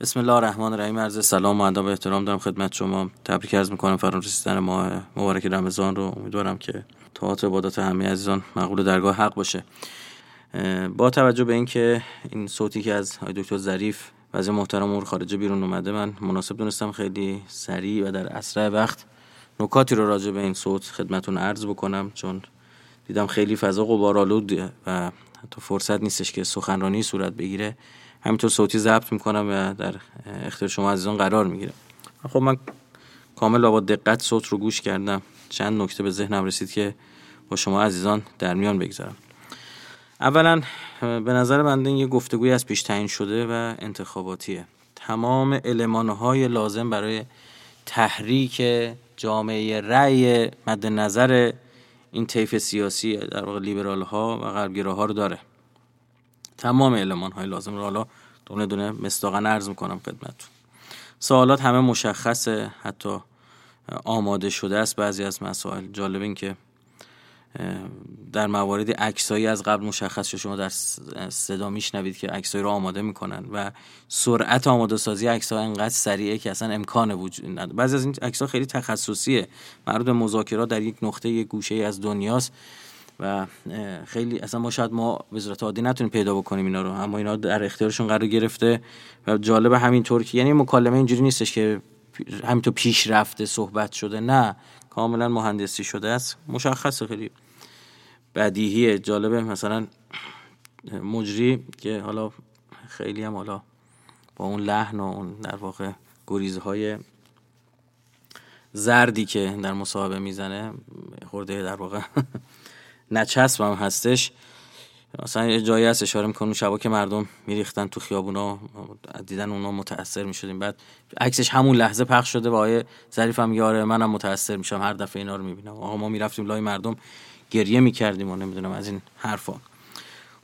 بسم الله الرحمن الرحیم عرض سلام و ادب احترام دارم خدمت شما. تبریک عرض می‌کنم فرون رسیدن ماه مبارک رمضان رو. امیدوارم که طاعت و عبادات همه عزیزان مقبول درگاه حق باشه. با توجه به اینکه این صوتی که از آقای دکتر ظریف و از محترم امور خارجه بیرون اومده من مناسب دونستم خیلی سریع و در اسرع وقت نکاتی رو راجع به این صوت خدمتون عرض بکنم چون دیدم خیلی فضا غبارآلود و حتی فرصت نیستش که سخنرانی صورت بگیره. همینطور صوتی ضبط می‌کنم و در اختیار شما عزیزان قرار می‌گیره خب من کامل با دقت صوت رو گوش کردم. چند نکته به ذهنم رسید که با شما عزیزان در میان بگذارم. اولا به نظر بنده این یه گفتگوی از پیش تعیین شده و انتخاباتیه. تمام المانهای لازم برای تحریک جامعه رأی مد نظر این طیف سیاسی در واقع لیبرال ها و غربگرا ها رو داره. تمام علمان های لازم رو حالا دونه دونه مستاقا عرض می‌کنم خدمتتون. سوالات همه مشخصه حتی آماده شده است بعضی از مسائل. جالب این که در مواردی عکسایی از قبل مشخص شد شما در صدا میشنوید که عکسایی رو آماده می‌کنن و سرعت آماده سازی عکس ها انقدر سریعه که اصلا امکان وجود نداره. بعضی از این عکس ها خیلی تخصصیه. مربوط مذاکرات در یک نقطه یک گوشه از دنیاست. و خیلی اصلا ما شاید ما وزارت عادی نتونیم پیدا بکنیم اینا رو اما اینا در اختیارشون قرار گرفته و جالب همینطور که یعنی مکالمه اینجوری نیستش که همینطور پیش رفته صحبت شده نه کاملا مهندسی شده است مشخصه خیلی بدیهیه جالبه. مثلا مجری که حالا خیلی هم حالا با اون لحن و اون در واقع گریزهای زردی که در مصاحبه می‌زنه خورده در واقع نچسب هم هستش. مثلا یه جایی هست اشاره می‌کنم شبا که مردم میریختن تو خیابونا دیدن اونا متاثر می‌شدیم. بعد عکسش همون لحظه پخش شده و آیه ظریف هم یاره منم متاثر میشم هر دفعه اینا رو می‌بینم. آقا ما می‌رفتیم لای مردم گریه می‌کردیم و نمی‌دونم از این حرفا.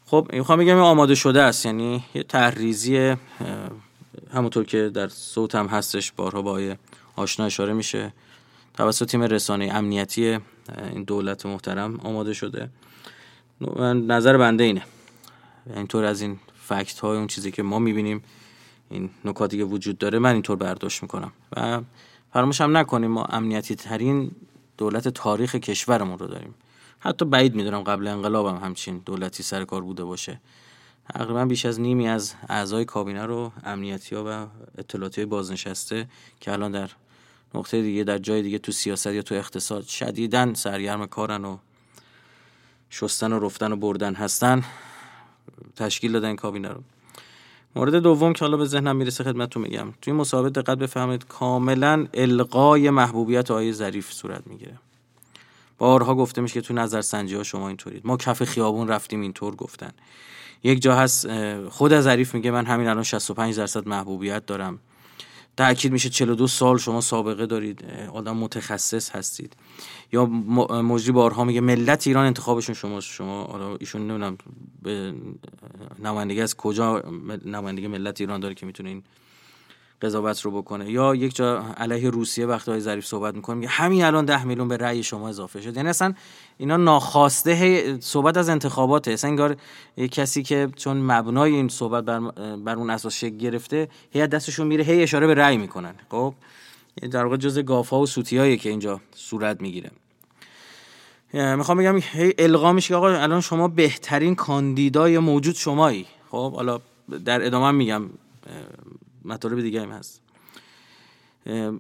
خب می‌خوام بگم آماده شده است. یعنی یه تحریزی همونطور که در صوت هم هستش بارها با آیه آشنا اشاره میشه. توسط تیم رسانه امنیتی این دولت محترم آماده شده. نظر بنده اینه. اینطور از این فکت های اون چیزی که ما می‌بینیم این نکاتی که وجود داره من اینطور برداشت می‌کنم. و فراموش هم نکنیم ما امنیتی ترین دولت تاریخ کشورمون رو داریم. حتی بعید می‌دونم قبل انقلاب هم همچین دولتی سر کار بوده باشه. تقریبا بیش از نیمی از اعضای کابینه رو امنیتی ها و اطلاعاتی بازنشسته که الان در نقطه دیگه در جای دیگه تو سیاست یا تو اقتصاد شدیدن سرگرم کارن و شستن و رفتن و بردن هستن. تشکیل دادن کابینه رو. مورد دوم که حالا به ذهنم می‌رسه خدمتتون میگم. توی مصاحبه دقت بفهمید کاملا القای محبوبیت آقای ظریف صورت می‌گیره. بارها گفته میشه که تو نظر سنجی ها شما اینطورید. ما کف خیابون رفتیم اینطور گفتن. یک جا هست خود ظریف میگه من همین الان 65 درصد محبوبیت دارم. تاکید میشه 42 سال شما سابقه دارید آدم متخصص هستید. یا مجری بارها میگه ملت ایران انتخابشون شما شما حالا ایشون نمی‌دونم به نمایندگی از کجا نمایندگی ملت ایران داره که می‌تونه این قضاوت رو بکنه. یا یک جا علیه روسیه وقتی های ظریف صحبت می‌کنه میگه همین الان ده میلیون به رأی شما اضافه شد. یعنی اصلا اینا ناخواسته صحبت از انتخاباته. اصلا انگار کسی که چون مبنای این صحبت بر, بر اون اساس شکل گرفته هی دستشون میره هی اشاره به رأی می‌کنن. خب؟ در واقع جزء گافا و سوتیایی که اینجا صورت می‌گیره. می‌خوام بگم هی القا میشه آقا الان شما بهترین کاندیدای موجود شمایی. خب؟ حالا در ادامه میگم مطالب دیگه هم هست.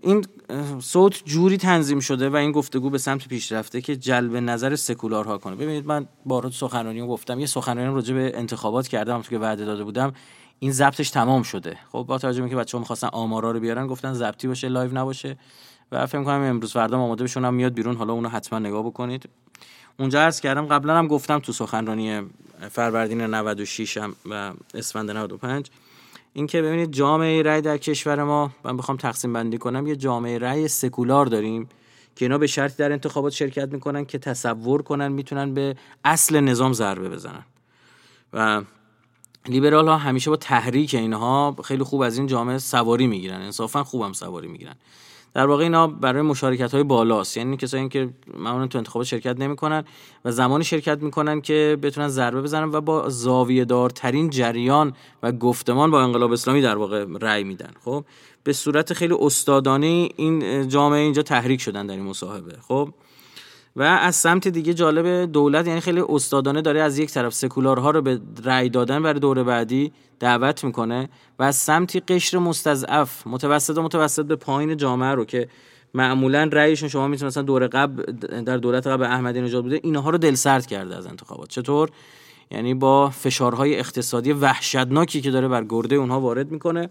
این صوت جوری تنظیم شده و این گفتگو به سمت پیش رفته که جلب نظر سکولارها کنه. ببینید من بارها سخنرانی گفتم یه سخنرانی راجع به انتخابات کردم که وعده داده بودم این ضبطش تمام شده. خب با توجه به که بچه‌ها می‌خواستن آمارا رو بیارن گفتن ضبطی باشه live نباشه و فکر کنم امروز فردا آماده بشون هم میاد بیرون. حالا اونو حتما نگاه بکنید. اونجا عرض کردم قبلا هم گفتم تو سخنرانی فروردین 96 هم و اسفند 95 اینکه ببینید جامعه رأی در کشور ما من بخوام تقسیم بندی کنم یه جامعه رأی سکولار داریم که اینا به شرطی در انتخابات شرکت می‌کنن که تصور کنن می‌تونن به اصل نظام ضربه بزنن. و لیبرال ها همیشه با تحریک اینها خیلی خوب از این جامعه سواری می‌گیرن انصافا خوبم سواری می‌گیرن. در واقع اینا برای مشارکت های بالاست. یعنی کسایی که معمولا تو انتخابات شرکت نمی‌کنن و زمانی شرکت می‌کنن که بتونن ضربه بزنن و با زاویه دارترین جریان و گفتمان با انقلاب اسلامی در واقع رأی میدن. خب به صورت خیلی استادانه این جامعه اینجا تحریک شدن در این مصاحبه. خب و از سمت دیگه جالب دولت یعنی خیلی استادانه داره از یک طرف سکولارها رو به رأی دادن برای دور بعدی دعوت می‌کنه و از سمتی قشر مستضعف متوسط و متوسط به پایین جامعه رو که معمولا رأیشون شما می‌تونید مثلا دور قبل در دولت قبل احمدی نژاد بوده اینها رو دل سرد کرده از انتخابات. چطور؟ یعنی با فشارهای اقتصادی وحشتناکی که داره بر گرده اونها وارد می‌کنه.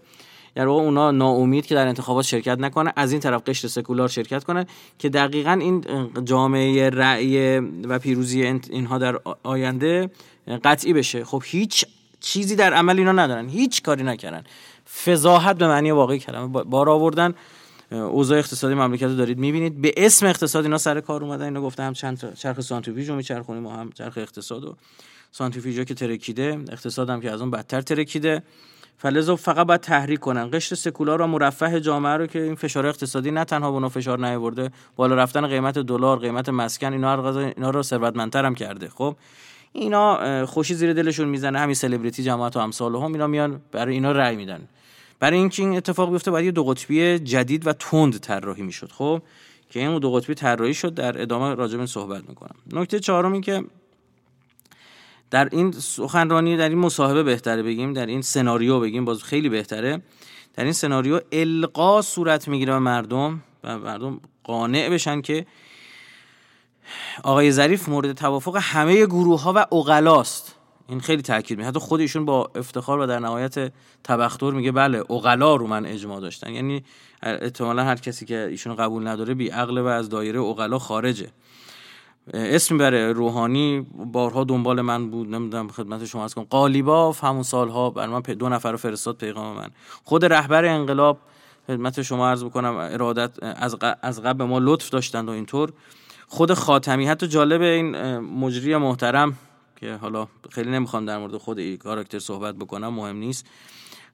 در واقع اونا ناامید که در انتخابات شرکت نکنه از این طرف قشر سکولار شرکت کنه که دقیقا این جامعه رأی و پیروزی اینها در آینده قطعی بشه. خب هیچ چیزی در عمل اینا ندارن. هیچ کاری نکردن. فضاحت به معنی واقعی کلمه بار آوردن. اوضاع اقتصادی مملکت رو دارید می‌بینید. به اسم اقتصاد اینا سر کار اومدن. اینا گفته هم چند چرخ سانتریفیوژ رو میچرخونیم هم چرخ اقتصاد و سانتریفیوژ که ترکیده. اقتصاد هم که از اون بدتر ترکیده. فلزا فقط باید تحریک کنن. قشر سکولار و مرفه جامعه رو که این فشار اقتصادی نه تنها به فشار نیاورده بالا رفتن قیمت دلار قیمت مسکن اینا اینا رو ثروتمندتر هم کرده. خب؟ اینا خوشی زیر دلشون می‌زنه. همین سلبریتی جماعت و امثال هم اینا میان برای اینا رأی میدن. برای اینکه این اتفاق بیفته باید یه دو قطبی جدید و تند طراحی می‌شد. خب؟ که این دو قطبی طراحی شد. در ادامه راجع صحبت می‌کنم. نکته چهارم این که در این سخنرانی در این مصاحبه بهتره بگیم در این سناریو بگیم باز خیلی بهتره. در این سناریو القا صورت می‌گیره مردم و مردم قانع بشن که آقای ظریف مورد توافق همه گروه ها و اقلاست این خیلی تاکید می‌کنه. حتی خود ایشون با افتخار و در نهایت تبختر میگه بله اقلا رو من اجماع داشتن. یعنی احتمالا هر کسی که ایشون قبول نداره بی عقل و از دایره اقلا خارجه. اسم بره روحانی بارها دنبال من بود نمی‌دونم خدمت شما از کنم. قالیباف همون سالها بر من دو نفر رو فرستاد پیغام من. خود رهبر انقلاب خدمت شما عرض بکنم ارادت از, از قبل ما لطف داشتند و اینطور. خود خاتمی حتی جالب این مجری محترم که حالا خیلی نمی‌خوام در مورد خود کاراکتر صحبت بکنم مهم نیست.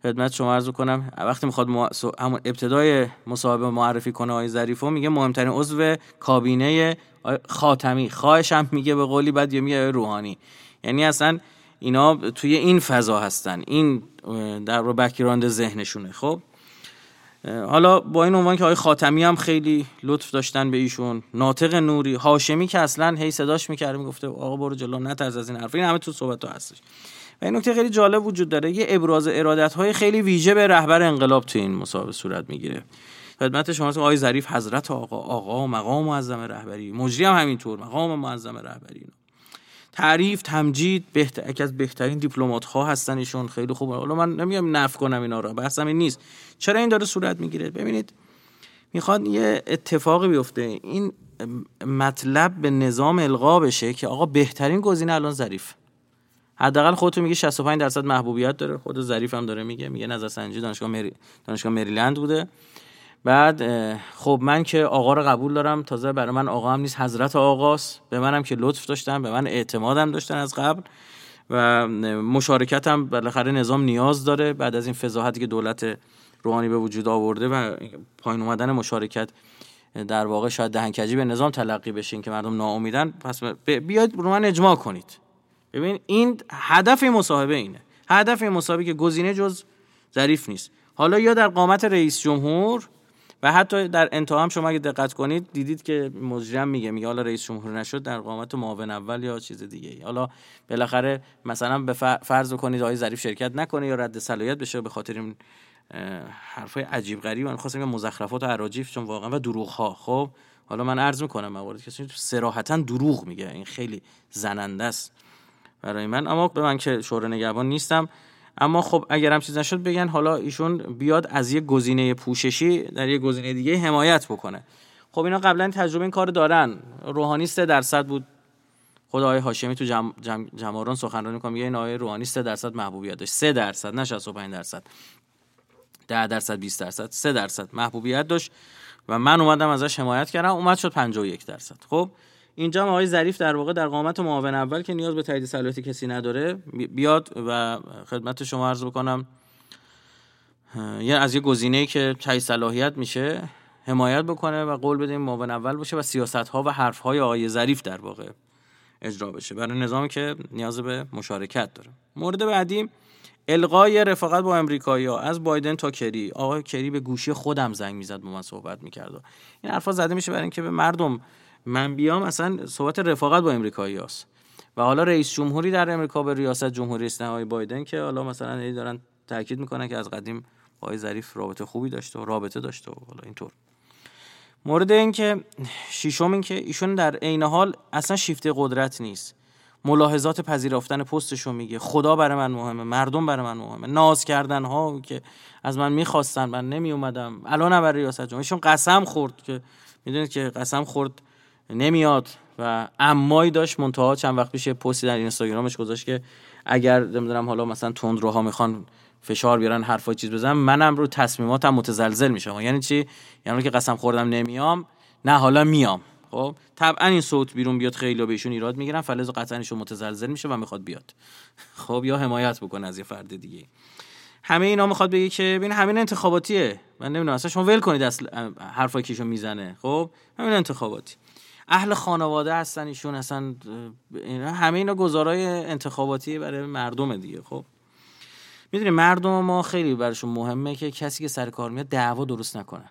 خدمت شما عرض کنم وقتی می‌خواد همون ابتدای مصاحبه معرفی کنه آقای ظریفو میگه مهمترین عضو کابینه خاتمی. خواهشم میگه به قولی بعد یا میگه روحانی. یعنی اصلا اینا توی این فضا هستن. این در رو بکیراند ذهنشونه. خب؟ حالا با این عنوان که آقای خاتمی هم خیلی لطف داشتن به ایشون. ناطق نوری هاشمی که اصلا هی صداش می‌کرد می‌گفته آقا برو جلو نترز از این حرف. این همه تو صحبت ها هستش. و این نکته خیلی جالب وجود داره. یه ابراز ارادت های خیلی ویژه به رهبر انقلاب تو این مسابقه صورت می‌گیره. خدمت شما آقای ظریف حضرت آقا آقا مقام معظم رهبری. مجری هم همینطور مقام معظم رهبری. تعریف تمجید بهتر یکی از بهترین دیپلمات ها هستن ایشون. خیلی خوبه. حالا من نمیگم نف کنم اینا رو. بحثم این نیست. چرا این داره صورت می‌گیره؟ ببینید می‌خواد یه اتفاقی بیفته. این مطلب به نظام القا بشه که آقا بهترین گزینه الان ظریف. حداقل خودتون میگه 65 درصد محبوبیت داره. خود ظریف هم داره میگه. میگه نظر سنجی دانشگاه مری... دانشگاه مریلند بوده. بعد خب من که آقا رو قبول دارم. تازه برای من آقا هم نیست. حضرت آقاست. به منم که لطف داشتن به من اعتمادم داشتن از قبل. و مشارکتم بالاخره نظام نیاز داره. بعد از این فضاحتی که دولت روحانی به وجود آورده و پایین اومدن مشارکت در واقع شاید دهنکجی به نظام تلقی بشین که مردم ناامیدن پس بیاید رو من اجماع کنید. ببین این هدف این مصاحبه اینه. هدف این مصاحبه که گزینه جز ظریف نیست. حالا یا در قامت رئیس جمهور و حتی در انتها شما اگه دقت کنید دیدید که مجرم میگه میگه حالا رئیس جمهور نشد در قامت معاون اول یا چیز دیگه حالا بالاخره مثلا به فرض کنید آقای ظریف شرکت نکنه یا رد صلاحیت بشه به خاطر این حرفای عجیب غریب. من خواستم مزخرفات و عراجیف چون واقعا و دروغ ها خب؟ حالا من عرض می‌کنم موارد که صراحتا دروغ میگه. این خیلی زننده است. برای من. اما به من که شورای نگهبان نیستم. اما خب اگر هم چیز نشد بگن حالا ایشون بیاد از یک گزینه پوششی در یک گزینه دیگه حمایت بکنه. خب اینا قبلا تجربه این کار دارن. روحانی 3 درصد بود. خود آقای هاشمی تو جم... جم... جماران سخنرانی میگه این آقای روحانی 3 درصد محبوبیت داشت 3 درصد نه 65 درصد. 10 درصد 20 درصد 3 درصد محبوبیت داشت و من اومدم ازش حمایت کردم. اومد شد 51 درصد. خب اینجا آقای ظریف در واقع در قامت معاون اول که نیاز به تایید صلاحیت کسی نداره بیاد و خدمت شما عرض بکنم. یه از یه گزینه‌ای که تایید صلاحیت میشه حمایت بکنه و قول بده معاون اول باشه و سیاست ها و حرف های آقای ظریف در واقع اجرا بشه. برای نظامی که نیاز به مشارکت داره. مورد بعدی القای رفاقت با امریکایی از بایدن تا کری. آقای کری به گوشی خودم زنگ می‌زد با من صحبت می‌کرد. این حرفا زده میشه برای اینکه به مردم من بیام اصلا صحبت رفاقت با امریکایی هست. و حالا رئیس جمهوری در امریکا به ریاست جمهوری اسلامی بایدن که حالا مثلا دارن تاکید می‌کنن که از قدیم با ظریف رابطه خوبی داشته و رابطه داشته و حالا اینطور. مورد این که شیشم این که ایشون در عین حال اصلا شیفته قدرت نیست. ملاحظات پذیرفتن پستشو میگه. خدا برای من مهمه مردم برای من مهمه. ناز کردن ها که از من می‌خواستن من نمی اومدم الان برای ریاست جمهوری. ایشون قسم خورد که می‌دونید که قسم خورد نمیاد و امایی داشت منتها چند وقت پیش پستی در اینستاگرامش گذاشت که اگر نمی‌دونم حالا مثلا تندروها می‌خوان فشار بیارن حرفای چیز بزنم منم رو تصمیماتم متزلزل میشم. یعنی چی؟ یعنی که قسم خوردم نمیام نه حالا میام. خب طبعا این صوت بیرون بیاد خیلی بهشون ایراد می‌گیرن فلز قطعا متزلزل میشه و می‌خواد بیاد. خب یا حمایت بکنه از یه فرد دیگه همه اینا می‌خواد بگه که ببین همین انتخاباتیه. من نمی‌دونم اصلا شما ول کنید اصل حرفایی که می‌زنه. خب همین انتخاباتی. اهل خانواده هستن ایشون اصلا همه اینا گزارای انتخاباتی برای مردم دیگه خب. می‌دونی مردم ما خیلی براشون مهمه که کسی که سر کار میاد دعوا درست نکنه.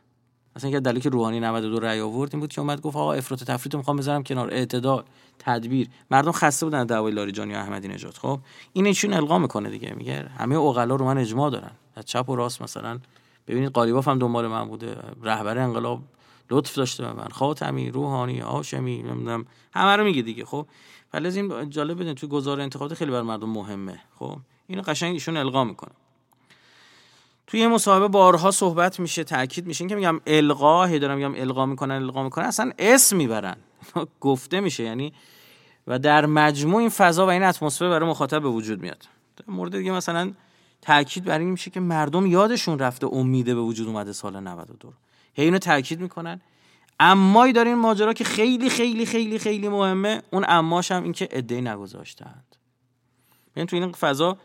مثلا اینکه دلیلی که روحانی 92 رأی آورد این بود که اومد گفت آقا افراط تفریط می‌خوام بذارم کنار اعتدال تدبیر. مردم خسته بودن دعوای لاریجانی و احمدی نژاد خب. این ایشون القا می‌کنه دیگه میگه همه عقلا رو من اجماع دارن. از چپ و راست مثلا ببینید قالیباف هم دنبال من بوده رهبر انقلاب لطف داشته به من. خاتمی روحانی هاشمی نمی‌دونم. همه رو میگه دیگه خب؟ ولی این جالب بدین تو گزار انتخابات خیلی بر مردم مهمه خب؟ اینو قشنگ ایشون القا می‌کنه. توی مصاحبه بارها صحبت میشه تاکید میشه. که میگم القا دارم میگم القا می‌کنن القا می‌کنن اصلا اسم می‌برن. گفته میشه یعنی و در مجموع این فضا و این اتمسفر برای مخاطب به وجود میاد. در مورد دیگه مثلا تاکید بر این میشه که مردم یادشون رفته امیده به وجود اومده سال 92 هی اینو تاکید می‌کنن. امایی داره این ماجرا که خیلی خیلی خیلی خیلی مهمه اون اماش هم این که ادعی نگذاشتند. یعنی تو این فضا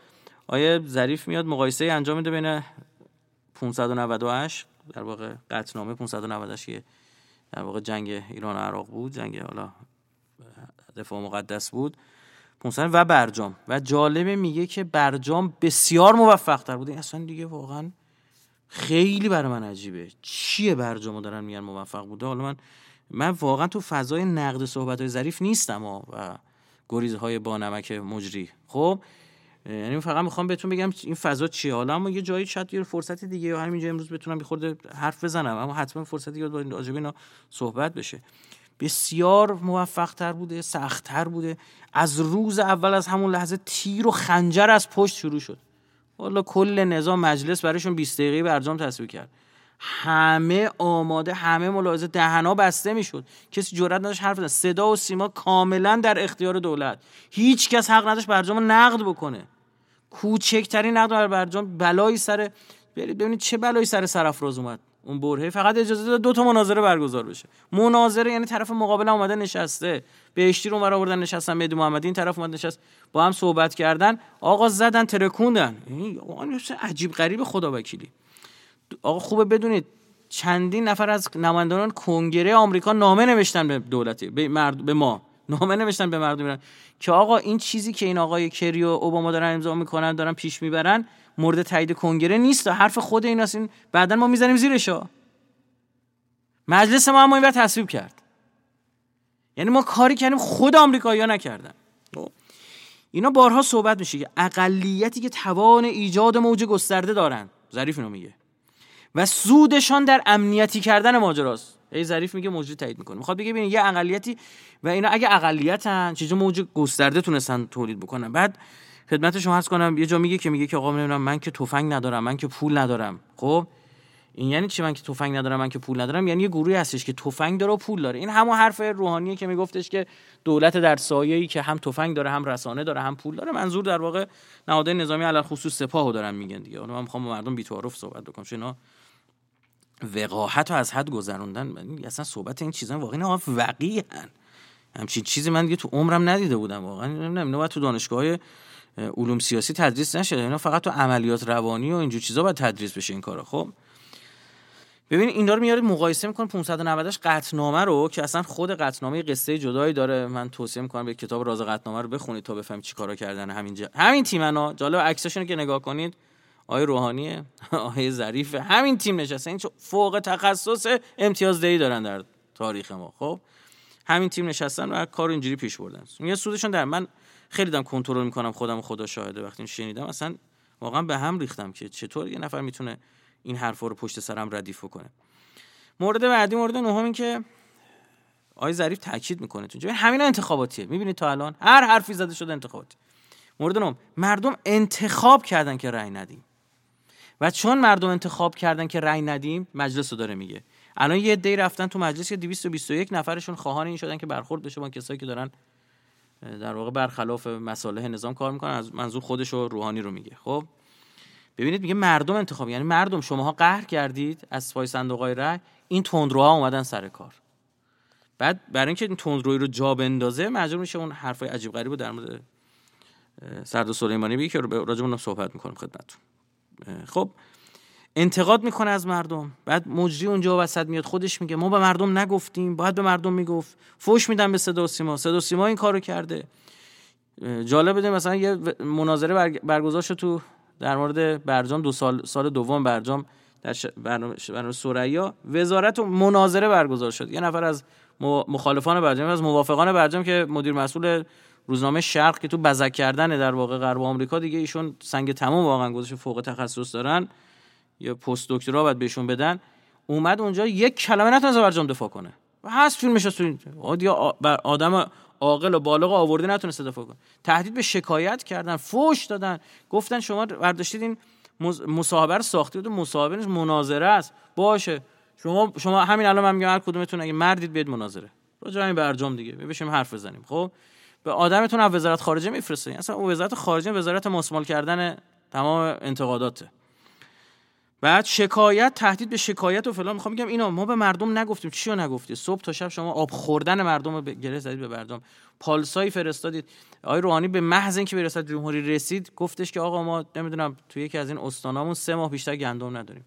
آیه ظریف میاد مقایسه انجام میده بین 598 در واقع قطنامه 598 که در واقع جنگ ایران و عراق بود جنگ حالا دفاع مقدس بود. 500 و برجام. و جالبه میگه که برجام بسیار موفق تر بود اصلا دیگه واقعا خیلی برای من عجیبه. چیه برجامو دارن میگن موفق بوده؟ حالا من من واقعا تو فضای نقد صحبت های ظریف نیستم و گریزهای با نمک مجری. خب؟ یعنی فقط می‌خوام بهتون بگم این فضا چیه. حالا اما یه جایی شاید یه فرصت دیگه یا همینجا امروز بتونم یه خورده حرف بزنم اما حتما فرصتی یاد با اینا صحبت بشه. بسیار موفق تر بوده سخت تر بوده. از روز اول از همون لحظه تیر و خنجر از پشت شروع شد. والا کل نظام مجلس برایشون 20 دقیقه برجام تصویب کرد. همه آماده همه ملاحظه دهنا بسته می‌شد. کسی جرئت نداشت حرف بزنه. صدا و سیما کاملا در اختیار دولت. هیچ کس حق نداشت برجام نقد بکنه. کوچکترین نقد بر برجام بلایی سر ببینید چه بلایی سر سرافراز اومد. اون برهه فقط اجازه داد دو تا مناظره برگزار بشه. مناظره یعنی طرف مقابل اومده نشسته. بهشتی رو اونور آوردن نشستن مهدی محمدی این طرف اومد نشست. با هم صحبت کردن. آقا زدن ترکوندن. یعنی عجیب غریب خدا وکیلی. آقا خوبه بدونید چندین نفر از نمایندگان کنگره آمریکا نامه نوشتن به دولتی به, مرد... به ما. نامه نوشتن به مردم که آقا این چیزی که این آقای کری و اوباما دارن امضا می‌کنن دارن پیش می‌برن مورد تایید کنگره نیست. حرف خود این این بعدا ما می‌زنیم زیرش مجلس ما هم اینور تصویب کرد. یعنی ما کاری کردیم خود آمریکایی‌ها نکردن. خب. اینا بارها صحبت میشه که اقلیتی که توان ایجاد موج گسترده دارن. ظریف اینو میگه. و سودشان در امنیتی کردن ماجراست. ای ظریف میگه موجود تایید می‌کنه. می‌خواد بگه ببین یه اقلیتی و اینا اگه اقلیتن چیزی موج گسترده تونستن تولید بکنن. بعد خدمت شما عرض کنم یه جا میگه که میگه که آقا نمی‌دونم من که تفنگ ندارم من که پول ندارم. خب؟ این یعنی چی من که تفنگ ندارم من که پول ندارم؟ یعنی یه گروهی هستش که تفنگ داره و پول داره. این همون حرف روحانیه که میگفتش که دولت در سایه‌ای که هم تفنگ داره هم رسانه داره هم پول داره. منظور در واقع نهادهای نظامی علل خصوص سپاهو دارن میگن دیگه. من می‌خوام مردم بی‌تعارف صحبت بکنم. چون وقاحت از حد گذروندن. اصلا صحبت این چیزا واقعا وقیحن. همچین چیزی من دیگه تو عمرم ندیده بودم واقعا. نمی‌دونم تو دانشگاه علوم سیاسی تدریس نشده. اینا فقط تو عملیات روانی و اینجور چیزا باید تدریس بشه این کارا. خب؟ ببین اینا رو میاره مقایسه می‌کنه 590 قطنامه رو که اصلا خود قطنامه قصه جدایی داره. من توصیه می‌کنم به کتاب راز قطنامه رو بخونید تا بفهمید چیکارا کردن همین جا. همین تیمنا جالب عکساشون که نگاه کنید آقای روحانیه آقای ظریف همین تیم نشسته. این فوق تخصص امتیاز دهی دارن در تاریخ ما. خب؟ همین تیم نشستن و کار اینجوری پیش بردن. یه سودشون در من خیلی دارم کنترل می‌کنم خودم خدا شاهده وقتی شنیدم. اصلا واقعا به هم ریختم که چطور یه نفر می‌تونه این حرفا رو پشت سرم ردیف کنه. مورد بعدی مورد نهم این که آقای ظریف تاکید می‌کنه تو همین انتخاباتیه. می‌بینید تا الان هر حرفی زده شده انتخاباتی مورد نهم مردم انتخاب کردن که رأی ندیم. و چون مردم انتخاب کردن که رأی ندیم مجلس رو داره میگه. الان یه دی رفتن تو مجلس که 221 نفرشون خواهان این شدن که برخورد بشه با کسایی که دارن در واقع برخلاف مصالح نظام کار می‌کنن از منظور خودش و روحانی رو میگه. خب؟ ببینید میگه مردم انتخاب یعنی مردم شماها قهر کردید از پای صندوقای رأی این تندروها اومدن سر کار. بعد برای اینکه این تندروی رو جا بندازه مجبور میشه اون حرفای عجیب غریب در مورد سرد سلیمانی بگه که راجع صحبت می‌کنم خدمتتون. خب؟ انتقاد می‌کنه از مردم. بعد مجری اونجا وسط میاد خودش میگه ما به مردم نگفتیم باید به مردم می‌گفت. فوش میدن به صدا و سیما. صدا و سیما این کارو کرده. جالب بده مثلا یه مناظره برگزار شد تو در مورد برجام دو سال سال دوم برجام در برنامه سوریا وزارت و مناظره برگزار شد. یه نفر از مخالفان برجام از موافقان برجام که مدیر مسئول روزنامه شرق که تو بزک کردن در واقع غرب آمریکا دیگه ایشون سنگ تمام واقعا گذاشته فوق تخصص دارن. یا پست دکترا باید بهشون بدن اومد اونجا یک کلمه نتونه برجام دفاع کنه. و هست فیلمش تو آدم عاقل و بالغ آورده نتونه دفاع کنه. تهدید به شکایت کردن فوش دادن. گفتن شما برداشتید این مصاحبه رو ساختید و مصاحبه مناظره است. باشه. شما شما همین الان من میگم هر کدومتون اگه مردید بیاد مناظره. راجع همین برجام دیگه. بشیم حرف بزنیم. خب؟ به آدمتون از وزارت خارجه میفرسته. اصلا وزارت خارجه وزارت مسمال کردن تمام انتقاداته. بعد شکایت تهدید به شکایت و فلان. می‌خوام بگم اینا ما به مردم نگفتیم. چی رو نگفتید صبح تا شب شما آب خوردن مردم رو گره زدید به مردم. پالسایی فرستادید. آقای روحانی به محض اینکه به ریاست جمهوری رسید گفتش که آقا ما نمی‌دونم تو یکی از این استانامون سه ماه بیشتر گندم نداریم.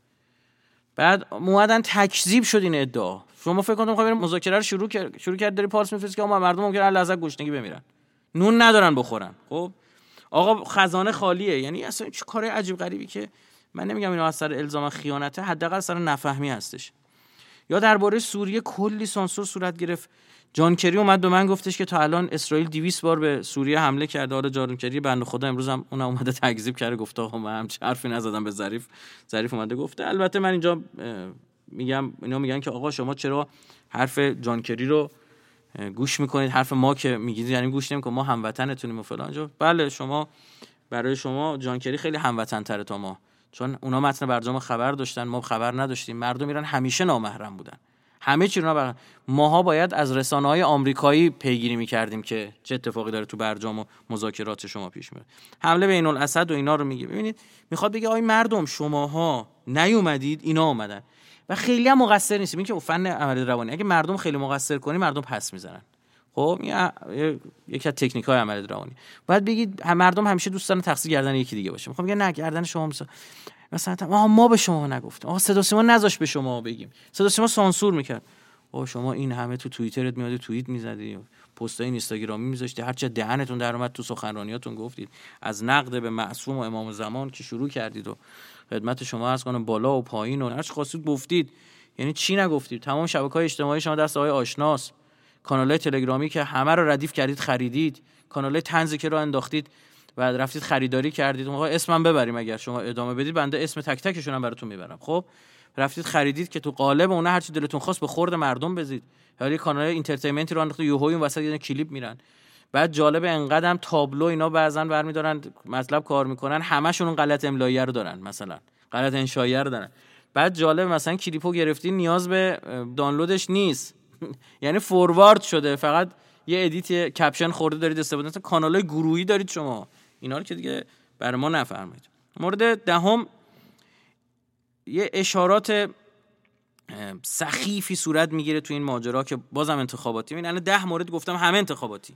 بعد اومدن تکذیب شد این ادعا. شما فکر کنید می‌خوای مذاکره رو شروع کرد شروع کرد داری پالس میفرستی که ما مردم ممکن لحظه گشنگی بمیرن. نون ندارن بخورن. خب؟ آقا خزانه خالیه. یعنی اصلا چه کار عجیب غریبی که من نمیگم اینو از سر الزام خیانته حداقل سر نفهمی هستش. یا درباره سوریه کلی سانسور صورت گرفت. جان کری اومد به من گفتش که تا الان اسرائیل 200 بار به سوریه حمله کرده. حالا جان کری بنده خدا امروز هم اون اومده تکذیب کرده. گفته آقا من هم حرفی نزدم به ظریف. ظریف اومده گفته. البته من اینجا میگم اینا میگن که آقا شما چرا حرف جان کری رو گوش می‌کنید؟ حرف ما که میگید یعنی گوش نمی‌کنید. ما هموطنتونیم و فلان. بله شما برای شما جان کری خیلی هموطن تره تا ما. چون اونا متن برجام خبر داشتن ما خبر نداشتیم. مردم ایران همیشه نامحرم بودن. همه چی بر... ماها باید از رسانه های آمریکایی پیگیری می‌کردیم که چه اتفاقی داره تو برجام و مذاکرات شما پیش میره حمله بین الاسد و اینا رو میگه ببینید می‌خواد بگه آی مردم شماها نیومدید اینا اومدن. و خیلی هم مقصر نیستیم این که فن عمل روانی. اگه مردم خیلی مقصر کنی مردم پس می‌زنن. خب یکی از تکنیک های عمل روانی باید بگید مردم همیشه دوست دارن تقصیر گردن یکی دیگه باشه. می‌خوام بگم نه گردن شما مثلا ما به شما نگفتیم. آقا صدا سیما نذاش به شما بگیم. صدا سیما سانسور می‌کرد. او شما این همه تو توییترت میادی توییت می‌زدی پست های اینستاگرامی میذاشتی هر چه دهنتون در اومد تو سخنرانیاتون گفتید. از نقد به معصوم و امام زمان که شروع کردید و خدمت شما از کنم بالا و پایین و هر چی خواستید گفتید. یعنی چی نگفتید؟ تمام شبکه های اجتماعی شما دست آقای آشناس کانال تلگرامی که همه رو ردیف کردید خریدید. کانال تنزی که رو انداختید و رفتید خریداری کردید. موقع اسمم ببریم اگر شما ادامه بدید. بنده اسم تک تکشون هم براتون می‌برم. خب؟ رفتید خریدید که تو قالب اون هر چی دلتون خواست به خورد مردم بزید. حالا کانال entertainment ی رو انداخته یهو این وسط یه کلیپ میرن. بعد جالب انقدرم تابلو اینا بعضا برمیدارن مطلب کار می‌کنن. همشون اون غلط املایی رو دارن مثلا. غلط انشایی رو دارن. بعد جالب مثلا کلیپو گرفتی نیاز به دانلودش نیست. یعنی forward شده. فقط یه edit caption خورده دارید استفاده مثلا کانال گروهی دارید شما. اینا رو که دیگه برای ما نفرمایید مورد دهم یه اشارات سخیفی صورت می‌گیره تو این ماجرا که بازم انتخاباتی. این الان ده مورد گفتم همه انتخاباتی.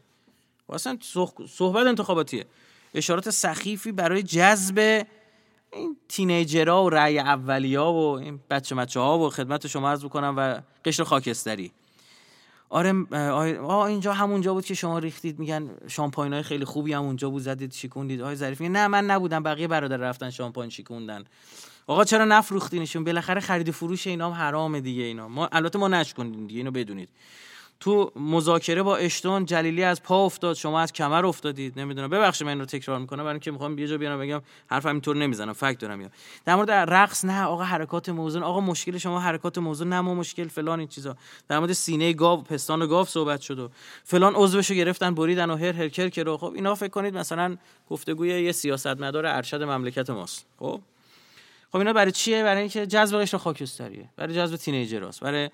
اصلا صحبت انتخاباتیه. اشارات سخیفی برای جذب این تینیجرها و رأی اولیا و این بچه بچه ها و خدمت شما عرض بکنم و قشر خاکستری. آره آه اینجا همونجا بود که شما ریختید میگن شامپاین های خیلی خوبی هم اونجا بود زدید شیکوندید. آقای ظریف نه من نبودم بقیه برادر رفتن شامپاین شیکوندن. آقا چرا نفروختینشون؟ بالاخره خرید فروش اینا هم حرامه دیگه اینا. ما البته ما نشکندیم دیگه اینو بدونید. تو مذاکره با اشتون جلیلی از پا افتاد شما از کمر افتادید. نمی‌دونم. ببخشید من اینو تکرار می‌کنم. برای اینکه می‌خوام یه جا بیارم بگم حرف همینطور نمی‌زنم. فکت دارم در مورد رقص نه آقا حرکات موزون. آقا مشکل شما حرکات موزون نه ما مشکل فلان این چیزا. در مورد سینه گاو پستان گاو صحبت شد و فلان عضوشو گرفتن بریدن و هر هر کر رو. خب اینا فکر کنید مثلا گفتگوی یه سیاستمدار ارشد مملکت ماست. خب؟ خب اینا برای چیه؟ برای اینکه جذب قشر خاکستریه. برای جذب تینیجراست. برای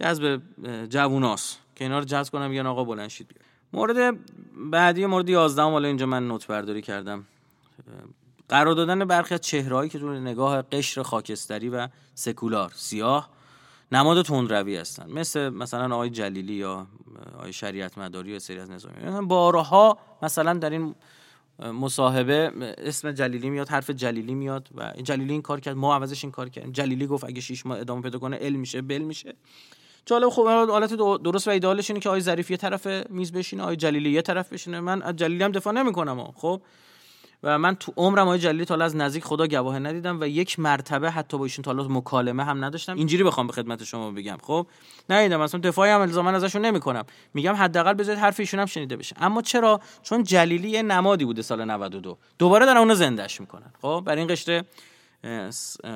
جذب جووناست. رو جذب کنم میگن آقا بلند شید مورد بعدی مورد 11 حالا اینجا من نوت برداری کردم. قرار دادن برخی از چهرهایی که تو نگاه قشر خاکستری و سکولار سیاه نماد تندروی هستن. مثل مثلا آقای جلیلی یا آقای شریعت مداری یا سری از نظامی. بارها مثلا در این مصاحبه اسم جلیلی میاد حرف جلیلی میاد و جلیلی این کار کرد ما عوضش این کار کردیم. جلیلی گفت اگه شش ماه ادامه پیدا کنه علم میشه بل میشه. جالب خوب حالت درست و ایدالش اینه که آقای ظریف یه طرف میز بشینه آقای جلیلی یه طرف بشینه. من از جلیلی هم دفاع نمی‌کنم خب؟ و من تو عمرم آقای جلیلی تا از نزدیک خدا گواه ندیدم و یک مرتبه حتی با ایشون تا مکالمه هم نداشتم. اینجوری بخوام به خدمت شما بگم خب؟ ندیدم اصلا دفاعی هم الزاما ازشون نمی‌کنم. میگم حداقل بذارید حرف ایشون هم شنیده بشه. اما چرا؟ چون جلیلی نمادی بوده سال 92 دوباره دارن اونو زندهش می‌کنن خب؟ برای این قشر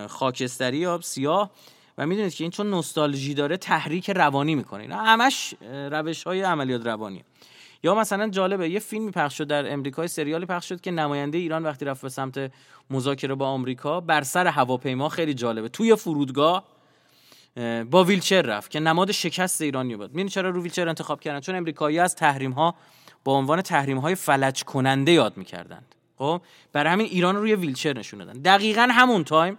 خاکستری یا سیاه و می‌دونید که این چون نوستالژی داره تحریک روانی می‌کنه. اینا همش روش های عملیات روانی یا مثلا جالبه یه فیلمی پخش شد در امریکا سریالی پخش شد که نماینده ایران وقتی رفت به سمت مذاکره با آمریکا بر سر هواپیما خیلی جالبه. توی فرودگاه با ویلچر رفت که نماد شکست ایرانی بود می‌دونی چرا رو ویلچر انتخاب کردن؟ چون امریکایی از تحریم ها با عنوان تحریم های فلج کننده یاد می‌کردند. خب؟ برای همین ایران رو روی ویلچر نشون دادن. دقیقا همون time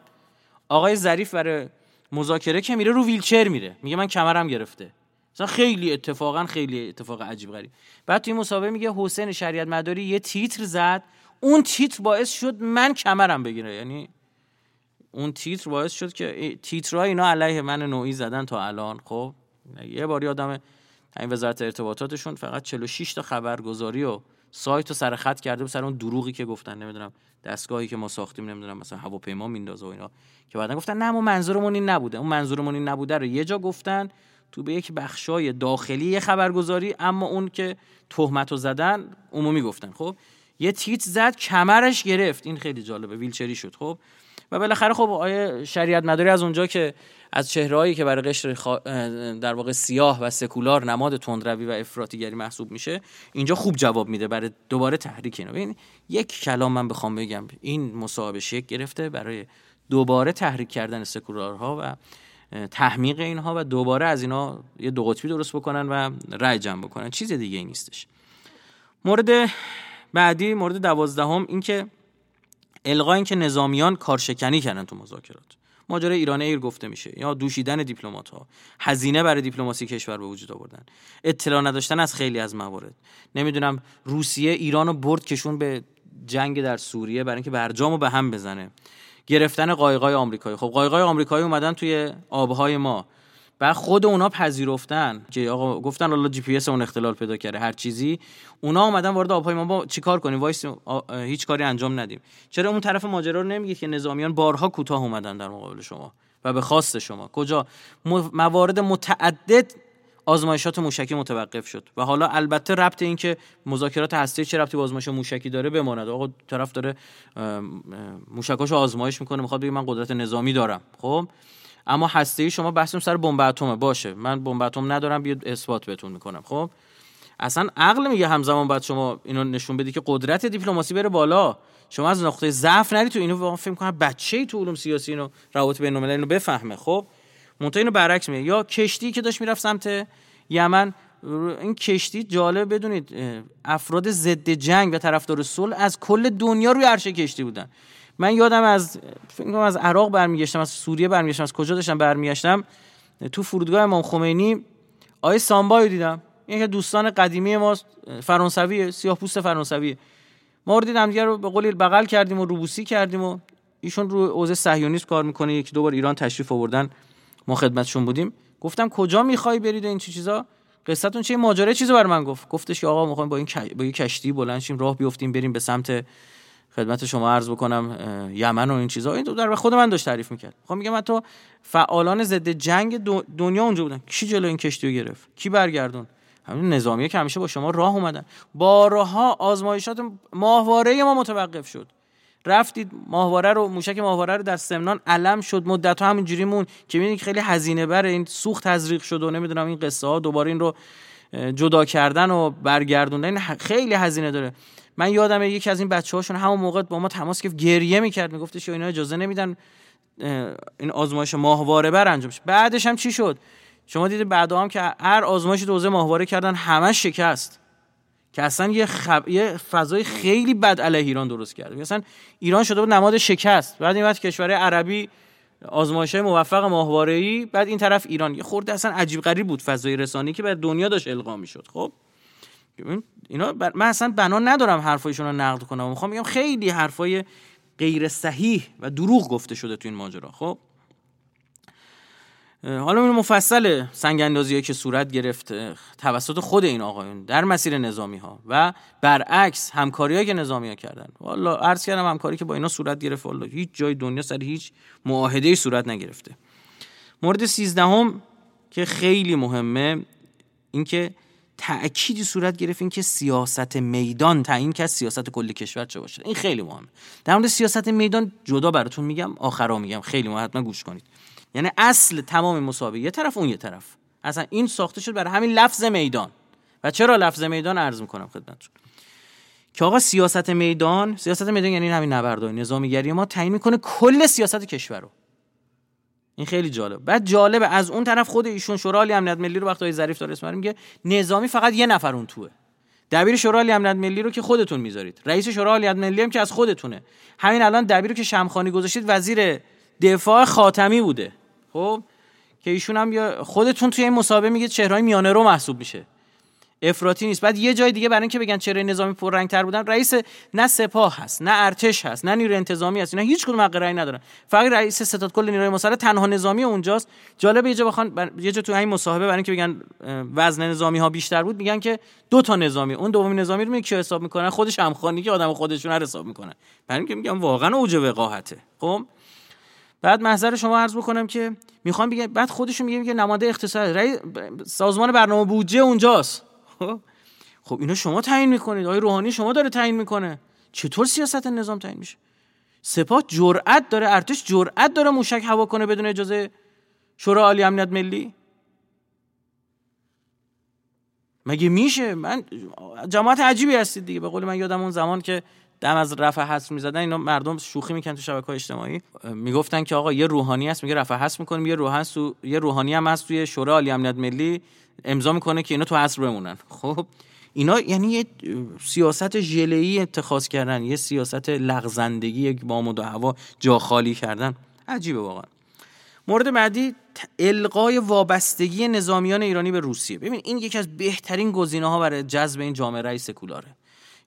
آقای ظریف برای مذاکره که میره رو ویلچر میره. میگه من کمرم گرفته. مثلا خیلی اتفاقا خیلی اتفاق عجیب غریب. بعد توی مسابقه میگه حسین شریعت مداری یه تیتر زد. اون تیتر باعث شد من کمرم بگیره. یعنی اون تیتر باعث شد که تیترها اینا علیه من نوعی زدن تا الان. خب یه بار یادم این وزارت ارتباطاتشون فقط 46 تا خبرگزاری و سایت رو سر خط کرده بود سر اون دروغی که گفتن نمی‌دونم دستگاهی که ما ساختیم نمی‌دونم مثلا هواپیما میندازه و اینا. که بعدا گفتن نه ما منظورمون این نبوده. اون منظورمون این نبوده رو یه جا گفتن تو به یک بخشای داخلی یه خبرگزاری اما اون که تهمت رو زدن عمومی گفتن خب یه تیت زد کمرش گرفت. این خیلی جالبه ویلچری شد. خب و بالاخره خب آیه شریعت مداری از اونجا که از چهرهایی که برای قشر در واقع سیاه و سکولار نماد تندروی و افراطیگری محسوب میشه اینجا خوب جواب میده برای دوباره تحریک اینا ببین یک کلام من بخوام بگم این مصاحبه شک گرفته برای دوباره تحریک کردن سکولارها و تحمیق اینها و دوباره از اینا یه دو قطبی درست بکنن و رای جمع بکنن. چیز دیگه ای نیستش. مورد بعدی مورد دوازدهم این که القا این نظامیان کارشکنی کردن تو مذاکرات. ماجرای ایران ایر گفته میشه. یا دوشیدن دیپلمات ها هزینه برای دیپلماسی کشور به وجود آوردن. اطلاع نداشتن از خیلی از موارد. نمی‌دونم روسیه ایرانو برد کشون به جنگ در سوریه برای اینکه برجامو به هم بزنه. گرفتن قایقای آمریکایی. خب قایقای آمریکایی اومدن توی آبهای ما. بعد خود اونا پذیرفتن که آقا گفتن الله جی پی اس اون اختلال پیدا کرده هر چیزی. اونا اومدن وارد آبهای ما با چیکار کنیم؟ وایسیم هیچ کاری انجام ندیم. چرا اون طرف ماجرا رو نمیگید که نظامیان بارها کوتاه اومدن در مقابل شما و به خواست شما؟ کجا؟ موارد متعدد آزمایشات موشکی متوقف شد و حالا البته ربط این که مذاکرات هسته چه ربطی با آزمایش موشکی داره بماند. آقا طرف داره موشکاشو آزمایش می‌کنه می‌خواد بگه من قدرت نظامی دارم. خب؟ اما هسته شما بحثم سر بمب اتمه. باشه. من بمب اتم ندارم بیاد اثبات بهتون می‌کنم. خب؟ اصلا عقل میگه همزمان بعد شما اینو نشون بدی که قدرت دیپلماسی بره بالا. شما از نقطه ضعف نری تو اینو فکر کنم بچه‌ای تو علوم سیاسی اینو روابط بین الملل اینو بفهمه. خب؟ منتها اینو برعکس میگه. یا کشتی که داشت می‌رفت سمت یمن این کشتی جالب بدونید افراد ضد جنگ و طرفدار صلح از کل دنیا روی عرشه کشتی بودن. من یادم از فکر از عراق برمیگشتم از سوریه برمیگشتم از کجا داشتم برمیگشتم؟ تو فرودگاه امام خمینی آیه سامبای دیدم. که دوستان قدیمی ما فرانسوی سیاه پوست فرانسوی ما رو دیدم دیگه رو به قولی بغل کردیم و روبوسی کردیم و ایشون رو اوضاع صهیونیسم کار می‌کنه یکی دو بار ایران تشریف آوردن. ما خدمتشون بودیم. گفتم کجا می‌خوای برید این چیزا؟ قصتون چه ماجرا چیزی بر من گفت. گفتش که آقا می‌خوایم با این با این کشتی بلند شیم راه بیفتیم بریم به سمت خدمت شما عرض بکنم یمن و این چیزا. این در خود من داشت تعریف می‌کرد. خب میگم تو فعالان ضد جنگ دنیا اونجا بودن کی جلو این کشتی رو گرفت؟ کی برگردون همین نظامیه که همیشه با شما راه اومدن. بارها آزمایشات ماهواره ما متوقف شد. رفتید ماهواره رو موشک ماهواره رو در سمنان علم شد. مدت ها همینجوری مون که می‌بینید خیلی هزینه بره. این سوخت تزریق شد و نمی‌دونم این قصه ها دوباره این رو جدا کردن و برگردوندن. خیلی هزینه داره. من یادم یکی از این بچه هاشون همون موقع با ما تماس گرفت گریه می‌کرد میگفتش اینا اجازه نمیدن این آزمایش ماهواره بر انجام بعدش هم چی شد؟ شما دیدید بعد هم که هر آزمایش دوزه ماهواره کردن همش شکست. که اصلا یه, خب... یه فضای خیلی بد علیه ایران درست کرده مثلا ایران شده بود نماد شکست. بعد این وقت کشور عربی آزمایش موفق ماهواره بعد این طرف ایران. یه خورده اصلا عجیب غریب بود فضای رسانی که به دنیا داشت القا می‌شد. خب؟ اینا من اصلا بنا ندارم حرفایشون رو نقد کنم. می‌خوام بگم خیلی حرفای غیر صحیح و دروغ گفته شده تو این ماجرا. خب؟ حالا این مفصل سنگ که صورت گرفت توسط خود این آقایون در مسیر نظامی ها و برعکس همکاری که نظامی ها کردن. والا عرض کردم همکاری که با اینا صورت گرفت والا هیچ جای دنیا سر هیچ معاهده صورت نگرفته. مورد سیزدهم که خیلی مهمه اینکه تأکیدی صورت گرفت اینکه سیاست میدان تعیین که سیاست کل کشور چه باشه. این خیلی مهمه. در مورد سیاست میدان جدا براتون میگم آخرا میگم. خیلی مهم حتما گوش کنید. یعنی اصل تمام مسابقه یه طرف اون یه طرف. اصلا این ساخته شد برای همین لفظ میدان. و چرا لفظ میدان؟ عرض می‌کنم خدمتتون. که آقا سیاست میدان سیاست میدان یعنی همین نبردهای نظامیگری. ما تعیین می‌کنه کل سیاست کشور رو. این خیلی جالب. بعد جالبه از اون طرف خود ایشون شورای امنیت ملی رو وقتی ظریف داره اسم میگه نظامی فقط یه نفر اون توه. دبیر شورای امنیت ملی رو که خودتون می‌ذارید. رئیس شورای امنیت ملی هم که از خودتونه. همین الان دبیر رو که شمخانی گذاشتید وزیر دفاع خاتمی بوده. خب؟ که ایشون هم خودتون توی این مسابقه میگه چهرهای میانه رو محسوب میشه. افراطی نیست. بعد یه جای دیگه برای اینکه بگن چهره نظامی پررنگ تر بودن رئیس نه سپاه هست نه ارتش هست نه نیروی انتظامی هست اینا هیچ کدوم حق رأی ندارن. فقط رئیس ستاد کل نیروی مسلح تنها نظامی اونجاست. جالب یه جا بخوان یه جا تو این مصاحبه برای اینکه بگن وزن نظامی ها بیشتر بود میگن که دو تا نظامی. اون دومی نظامی رو میگه حساب می‌کنن؟ خودش همخوانی که آدم خودشون رو حساب می‌کنن. برای اینکه میگم واقعا اوج وقاحته. خب؟ بعد محضر شما عرض بکنم که می‌خوام بگم بعد خودشون میگه میگه نماینده اقتصاد سازمان برنامه بودجه اونجاست. خب, خب اینو شما تعیین می‌کنید. آقای روحانی شما داره تعیین می‌کنه. چطور سیاست نظام تعیین میشه؟ سپاه جرأت داره ارتش جرأت داره موشک هوا کنه بدون اجازه شورای عالی امنیت ملی؟ مگه میشه؟ من جماعت عجیبی هستید دیگه. به قول من یادم اون زمان که دم از رفع حذف می‌زدن اینا مردم شوخی می‌کنن تو شبکه اجتماعی. می‌گفتن که آقا یه روحانی هست میگه رفع حذف می‌کنیم. یه. یه روحانی هم هست توی شورای عالی امنیت ملی. امضا می‌کنه که اینا تو حذف بمونن. خب اینا یعنی یه سیاست ژله‌ای اتخاذ کردن یه سیاست لغزندگی یک بام و هوا جا خالی کردن. عجیبه واقعا. مورد بعدی القای وابستگی نظامیان ایرانی به روسیه. ببین این یکی از بهترین گزینه ها برای جذب این جامعه سکولاره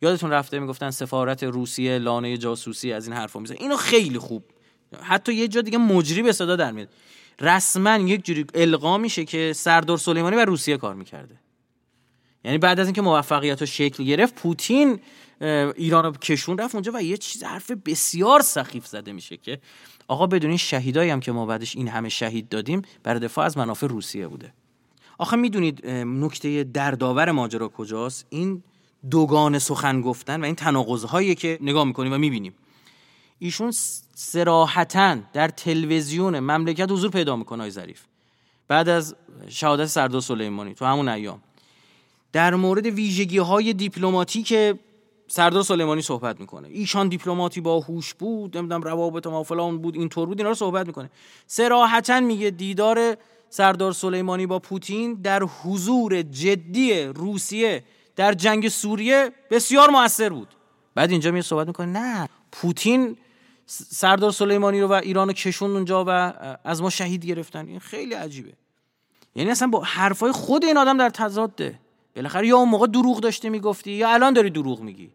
یادتون رفته می‌گفتن سفارت روسیه لانه جاسوسی از این حرفا می‌زنه اینو خیلی خوب حتی یه جا دیگه مجری به صدا در میاد. رسما یک جوری القا میشه که سردار سلیمانی و روسیه کار می‌کرده. یعنی بعد از اینکه موفقیت و شکل گرفت پوتین ایران رو کشون رفت اونجا و یه چیز حرف بسیار سخیف زده میشه که آقا بدون این شهیدایی هم که ما بعدش این همه شهید دادیم برای دفاع از منافع روسیه بوده. آخه می‌دونید نکته دردآور ماجرا کجاست؟ این دوگان سخن گفتن و این تناقض که نگاه می‌کنیم و می‌بینیم. ایشون سراحتا در تلویزیون مملکت حضور پیدا می‌کنه های ظریف. بعد از شهادت سردار سلیمانی تو همون ایام. در مورد ویژگی های دیپلماتیک سردار سلیمانی صحبت می‌کنه. ایشان دیپلماتی با هوش بود نمی‌دونم روابط ما فلان بود اینطور بود اینا رو صحبت می‌کنه. سراحتا میگه دیدار سردار سلیمانی با پوتین در حضور جدی روسیه در جنگ سوریه بسیار موثر بود. بعد اینجا می صحبت می‌کنه نه پوتین سردار سلیمانی رو و ایران کشون اونجا و از ما شهید گرفتن. این خیلی عجیبه. یعنی اصلا با حرفای خود این آدم در تضاده. بالاخره یا اون موقع دروغ داشته می‌گفتی یا الان داری دروغ میگی.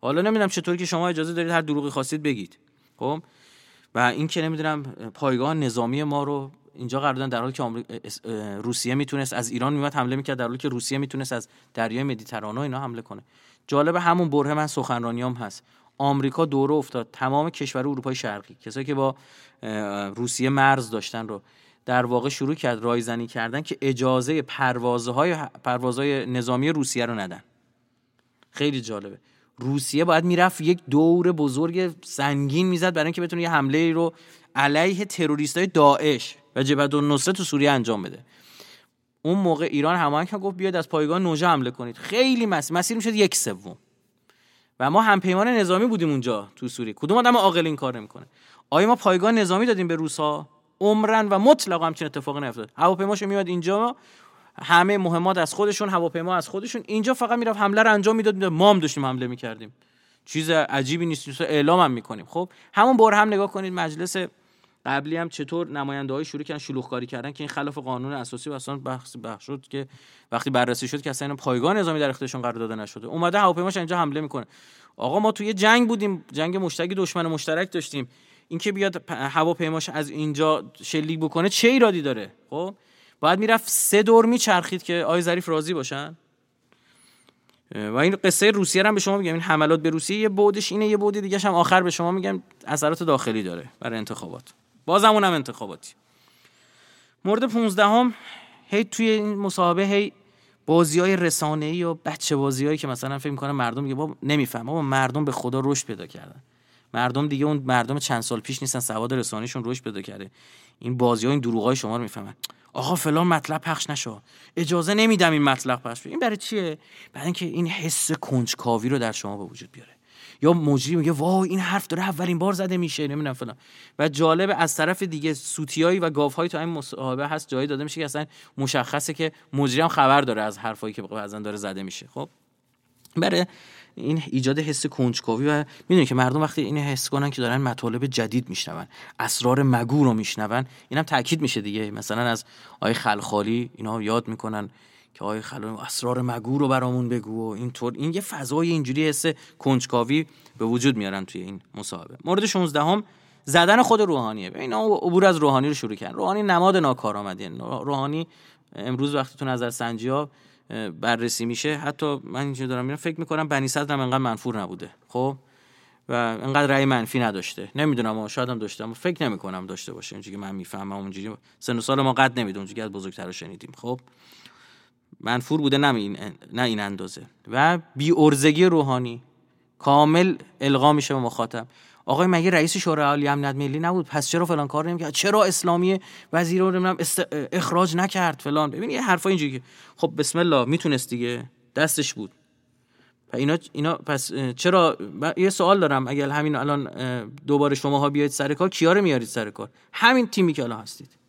حالا نمی‌دونم چطوری که شما اجازه دارید هر دروغی خواستید بگید. خب؟ و این که نمی‌دونم پایگاه نظامی ما رو اینجا قرار دادن در حالی که روسیه می‌تونست از ایران میومد حمله می‌کرد. در حالی که روسیه می‌تونست از دریای مدیترانه اینا حمله کنه. جالب همون بره من سخنرانیام هست. آمریکا دوره افتاد. تمام کشور اروپای شرقی. کسایی که با روسیه مرز داشتن رو در واقع شروع کرد رایزنی کردن که اجازه پروازهای پروازهای نظامی روسیه رو ندن. خیلی جالبه. روسیه باید می‌رفت یک دور بزرگ سنگین می‌زد برای اینکه بتونه یه حمله رو علیه های داعش و جبهت النصره تو سوریه انجام بده. اون موقع ایران هماهنگ گفت بیاید از پایگاه نوژه حمله کنید. خیلی مسیر مسیر می‌شد یک سوم. و ما همپیمان نظامی بودیم اونجا تو سوریه کدوم آدم عاقل این کار نمی‌کنه؟ آیا ما پایگاه نظامی دادیم به روسا عمرن و مطلقا همچین اتفاقی نیفتاد. هواپیماش میاد اینجا همه مهمات از خودشون هواپیما از خودشون. اینجا فقط می‌رفت حمله رو انجام می‌داد ما هم داشتیم حمله می‌کردیم. چیز عجیبی نیست اعلام هم می‌کنیم. خب همون بار هم نگاه کنید مجلس قبلی هم چطور نماینده های شروع کردن شلوغ کاری کردن که این خلاف قانون اساسی و اصلا بحث بحث شد که وقتی بررسی شد که اصلا پایگاه نظامی در اختیارشون قرار داده نشده. اومده هواپیماش اینجا حمله می‌کنه. آقا ما توی جنگ بودیم جنگ مشترک دشمن مشترک داشتیم. اینکه بیاد هواپیماش از اینجا شلیک بکنه چه ایرادی داره؟ خب؟ باید می‌رفت سه دور میچرخید که آی ظریف راضی باشن. و این قصه روسیه هم به شما میگم. این حملات به روسیه یه بودش اینه یه بودی دیگه هم آخر به شما میگم. اثرات داخلی داره برای انتخابات. بازمون هم انتخاباتی. مورد 15 هم هی توی این مصاحبه هی بازی های رسانه ای و بچه بازی هایی که مثلا فکر می‌کنه مردم میگه بابا نمیفهم بابا مردم به خدا رشد پیدا کردن. مردم دیگه اون مردم چند سال پیش نیستن سواد رسانیشون رشد پیدا کرده. این بازی ها این دروغ های شما رو می‌فهمن. آقا فلان مطلب پخش نشو. اجازه نمیدم این مطلب پخش این برای چیه؟ برای اینکه این حس کنجکاوی رو در شما به وجود بیاره. یا مجری میگه وای این حرف داره اولین بار زده میشه نمی‌دونم فلان. و جالب از طرف دیگه سوتیایی و گافهایی تا این مصاحبه هست جایی داده میشه که اصلا مشخصه که مجری هم خبر داره از حرفایی که بعضا داره زده میشه. خب؟ برای این ایجاد حس کنجکاوی و می‌دونی که مردم وقتی این حس کنن که دارن مطالب جدید میشنون اسرار مگو رو میشنون اینم تاکید میشه دیگه. مثلا از آیه خلخالی اینا یاد می‌کنن. که آقای خلال اسرار مگو رو برامون بگو و اینطور. این یه فضای اینجوری حس کنجکاوی به وجود میارن توی این مصاحبه. مورد 16 هم زدن خود روحانیه. اینا عبور از روحانی رو شروع کردن. روحانی نماد ناکارآمدی. روحانی امروز وقتی تو نظر سنجی ها بررسی میشه حتی من اینجا دارم میرم فکر می‌کنم بنی صدر هم انقدر منفور نبوده خب؟ و انقدر رأی منفی نداشته. نمی‌دونم شاید هم داشته اما فکر نمی‌کنم داشته باشه. اونجوری که من می‌فهمم اونجوری سن و سال ما قد نمیده اونجوری از بزرگتر شنیدیم خب؟ منفور بوده نه این, نه این اندازه. و بی ارزگی روحانی. کامل القا میشه به مخاطب. آقای مگه رئیس شورای عالی امنیت ملی نبود؟ پس چرا فلان کار نمی‌کرد؟ چرا اسلامی وزیر رو نمی‌دونم اخراج نکرد فلان؟ ببین یه حرفا اینجوری که خب بسم الله می‌تونست دیگه. دستش بود. و اینا اینا پس چرا؟ یه سوال دارم. اگر همین الان دوباره شماها بیاید سر کار کیا رو میارید سر کار؟ همین تیمی که الان هستید.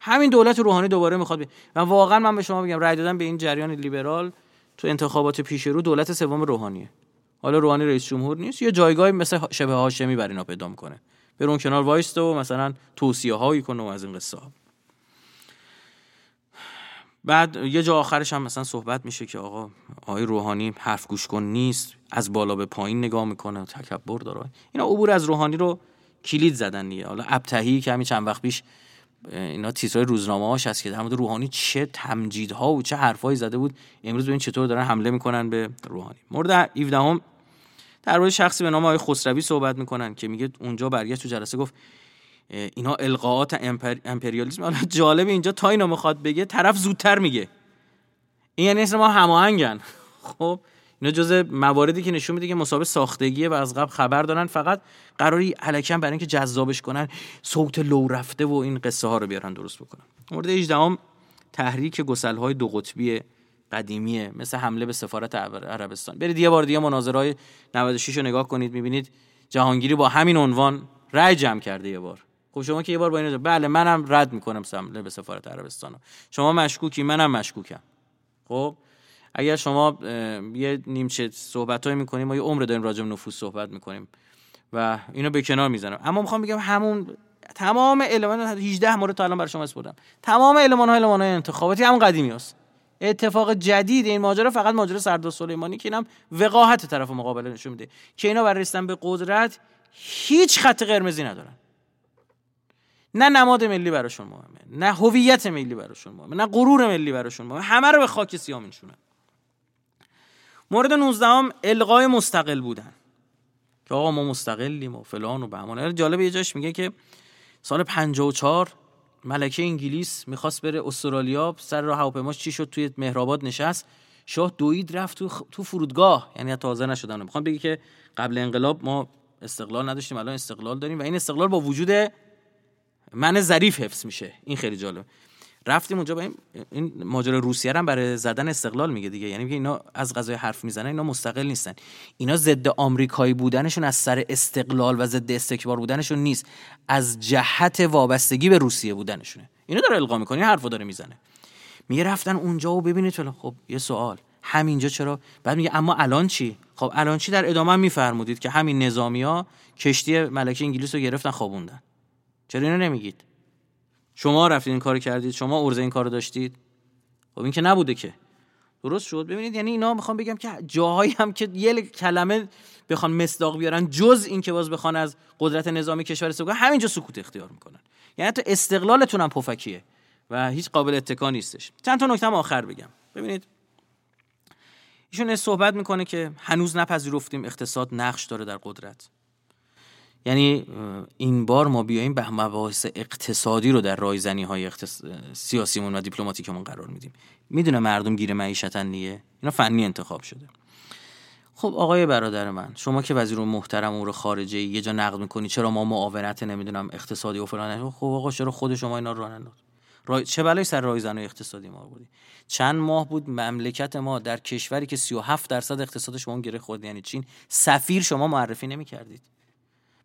همین دولت روحانی دوباره می‌خواد. و واقعا من به شما بگم رای دادن به این جریان لیبرال تو انتخابات پیش رو دولت سوم روحانیه. حالا روحانی رئیس جمهور نیست یه جایگاهی مثل شبه هاشمی بر اینا پیدا می‌کنه. به اون کنار وایسته و مثلا توصیه هایی کنه از این قصه ها. بعد یه جا آخرش هم مثلا صحبت میشه که آقا آقای روحانی حرف گوش کن نیست از بالا به پایین نگاه می‌کنه تکبر داره. اینا عبور از روحانی رو کلید زدن دیگه. حالا ابتهی که همین چند وقت پیش اینا تیترهای روزنامه هاش هست که در مورد روحانی چه تمجیدها و چه حرفایی زده بود. امروز ببین چطور دارن حمله می‌کنن به روحانی. مورد 17 هم در مورد شخصی به نام آقای خسروی صحبت می‌کنن که میگه اونجا برگشت تو جلسه گفت اینا القاءات امپر... امپریالیسم. حالا جالب اینجا تا اینو می‌خواد بگه طرف زودتر میگه. این یعنی ما هماهنگن. خب اینا جزء مواردی که نشون میده که مسابقه ساختگیه و از قبل خبر دارن فقط قراری علکم برای اینکه جذابش کنن صوت لو رفته و این قصه ها رو بیارن درست بکنن. مورد 18 تحریک گسل های دو قطبی قدیمیه مثل حمله به سفارت عربستان. برید یه بار دیگه مناظرهای 96 رو نگاه کنید می‌بینید جهانگیری با همین عنوان رأی جمع کرده یه بار. خب شما که یه بار با این بله منم رد می‌کنم حمله به سفارت عربستان شما مشکوکی منم مشکوکم. خب؟ اگر شما یه نیمچه صحبت های می‌کنیم ما یه عمر داریم راجع نفوذ صحبت می‌کنیم و اینو به کنار می‌زنم اما می‌خوام بگم همون تمام المان 18 مورد تا الان برای شما اسپردم. تمام المان ها المان های انتخاباتی همون قدیمی هست. اتفاق جدید این ماجرا فقط ماجرا سردار سلیمانی که اینم وقاحت طرف مقابل نشون میده که اینا برای رسیدن به قدرت هیچ خط قرمزی ندارن. نه نماد ملی براشون مهمه نه هویت ملی براشون مهمه نه غرور ملی براشون مهمه. همه رو به خاک سیاه میشونن مورد 19 هم القای مستقل بودن. که آقا ما مستقلیم و فلان و بهمان. جالب یه جاش میگه که سال 54 ملکه انگلیس می‌خواست بره استرالیا سر راه هواپیماش چی شد؟ توی مهرآباد نشست. شاه دوید رفت تو, تو فرودگاه. یعنی تازه نشدن. می‌خوام بگی که قبل انقلاب ما استقلال نداشتیم الان استقلال داریم و این استقلال با وجود من ظریف حفظ میشه. این خیلی جالب رفتیم اونجا با این, این روسیه هم برای زدن استقلال میگه دیگه. یعنی اینا از غذای حرف می‌زنن اینا مستقل نیستن. اینا ضد آمریکایی بودنشون از سر استقلال و ضد استکبار بودنشون نیست. از جهت وابستگی به روسیه بودنشونه. اینا داره القا می‌کنه حرفو داره می‌زنه. میگه رفتن اونجا و ببینید خب یه سوال. همینجا چرا؟ بعد میگه اما الان چی؟ خب الان چی در ادامه میفرمودید که همین نظامیا کشتی ملکه انگلیس رو گرفتن خوابوندن. چرا اینو نمیگید؟ شما رفتید این کار کردید شما ارزه این کارو داشتید. خب این که نبوده که. درست شد؟ ببینید یعنی اینا می‌خوام بگم که جاهایی هم که یه کلمه بخوان مصداق بیارن جز این که باز بخوان از قدرت نظامی کشور استفاده همینجا سکوت اختیار می‌کنن. یعنی تو استقلالتون هم پفکیه و هیچ قابل اتکا نیستش. چند تا نکته آخر بگم. ببینید ایشون صحبت می‌کنه که هنوز نپذیرفتیم اقتصاد نقش داره در قدرت. یعنی این بار ما بیایم به مباحث اقتصادی رو در رایزنی های اقتص... سیاسیمون و دیپلماتیکمون قرار میدیم. می‌دونه مردم گیر معیشتن نیه اینا فنی انتخاب شده. خب آقای برادر من شما که وزیر محترم امور خارجه یه جا نقد می‌کنی چرا ما معاونت نمی‌دونم اقتصادی و فلان؟ خب آقا چرا خود شما اینا رو رای... چه بلایی سر رایزنی اقتصادی ما بودی؟ چند ماه بود مملکت ما در کشوری که 37 درصد اقتصادش با اون گره خورد یعنی چین سفیر شما معرفی نمی‌کردید.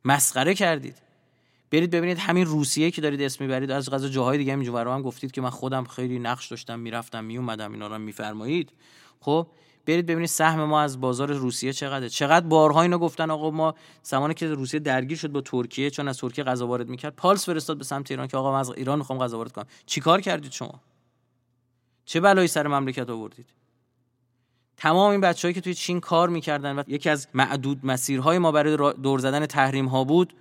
مسخره کردید. برید ببینید همین روسیه که دارید اسم می‌برید از غذا جاهای دیگه اینجا هم گفتید که من خودم خیلی نقش داشتم می‌رفتم میومدم اینا رو میفرمایید. خب برید ببینید سهم ما از بازار روسیه چقدره. چقدر بارها اینو گفتن آقا ما زمانی که روسیه درگیر شد با ترکیه چون از ترکیه غذا وارد می‌کرد پالس فرستاد به سمت ایران که آقا من از ایران می‌خوام غذا وارد کنم. چیکار کردید شما؟ چه بلایی سر مملکت آوردید؟ تمام این بچههایی که توی چین کار می‌کردن و یکی از معدود مسیرهای ما برای دور زدن تحریم ها بود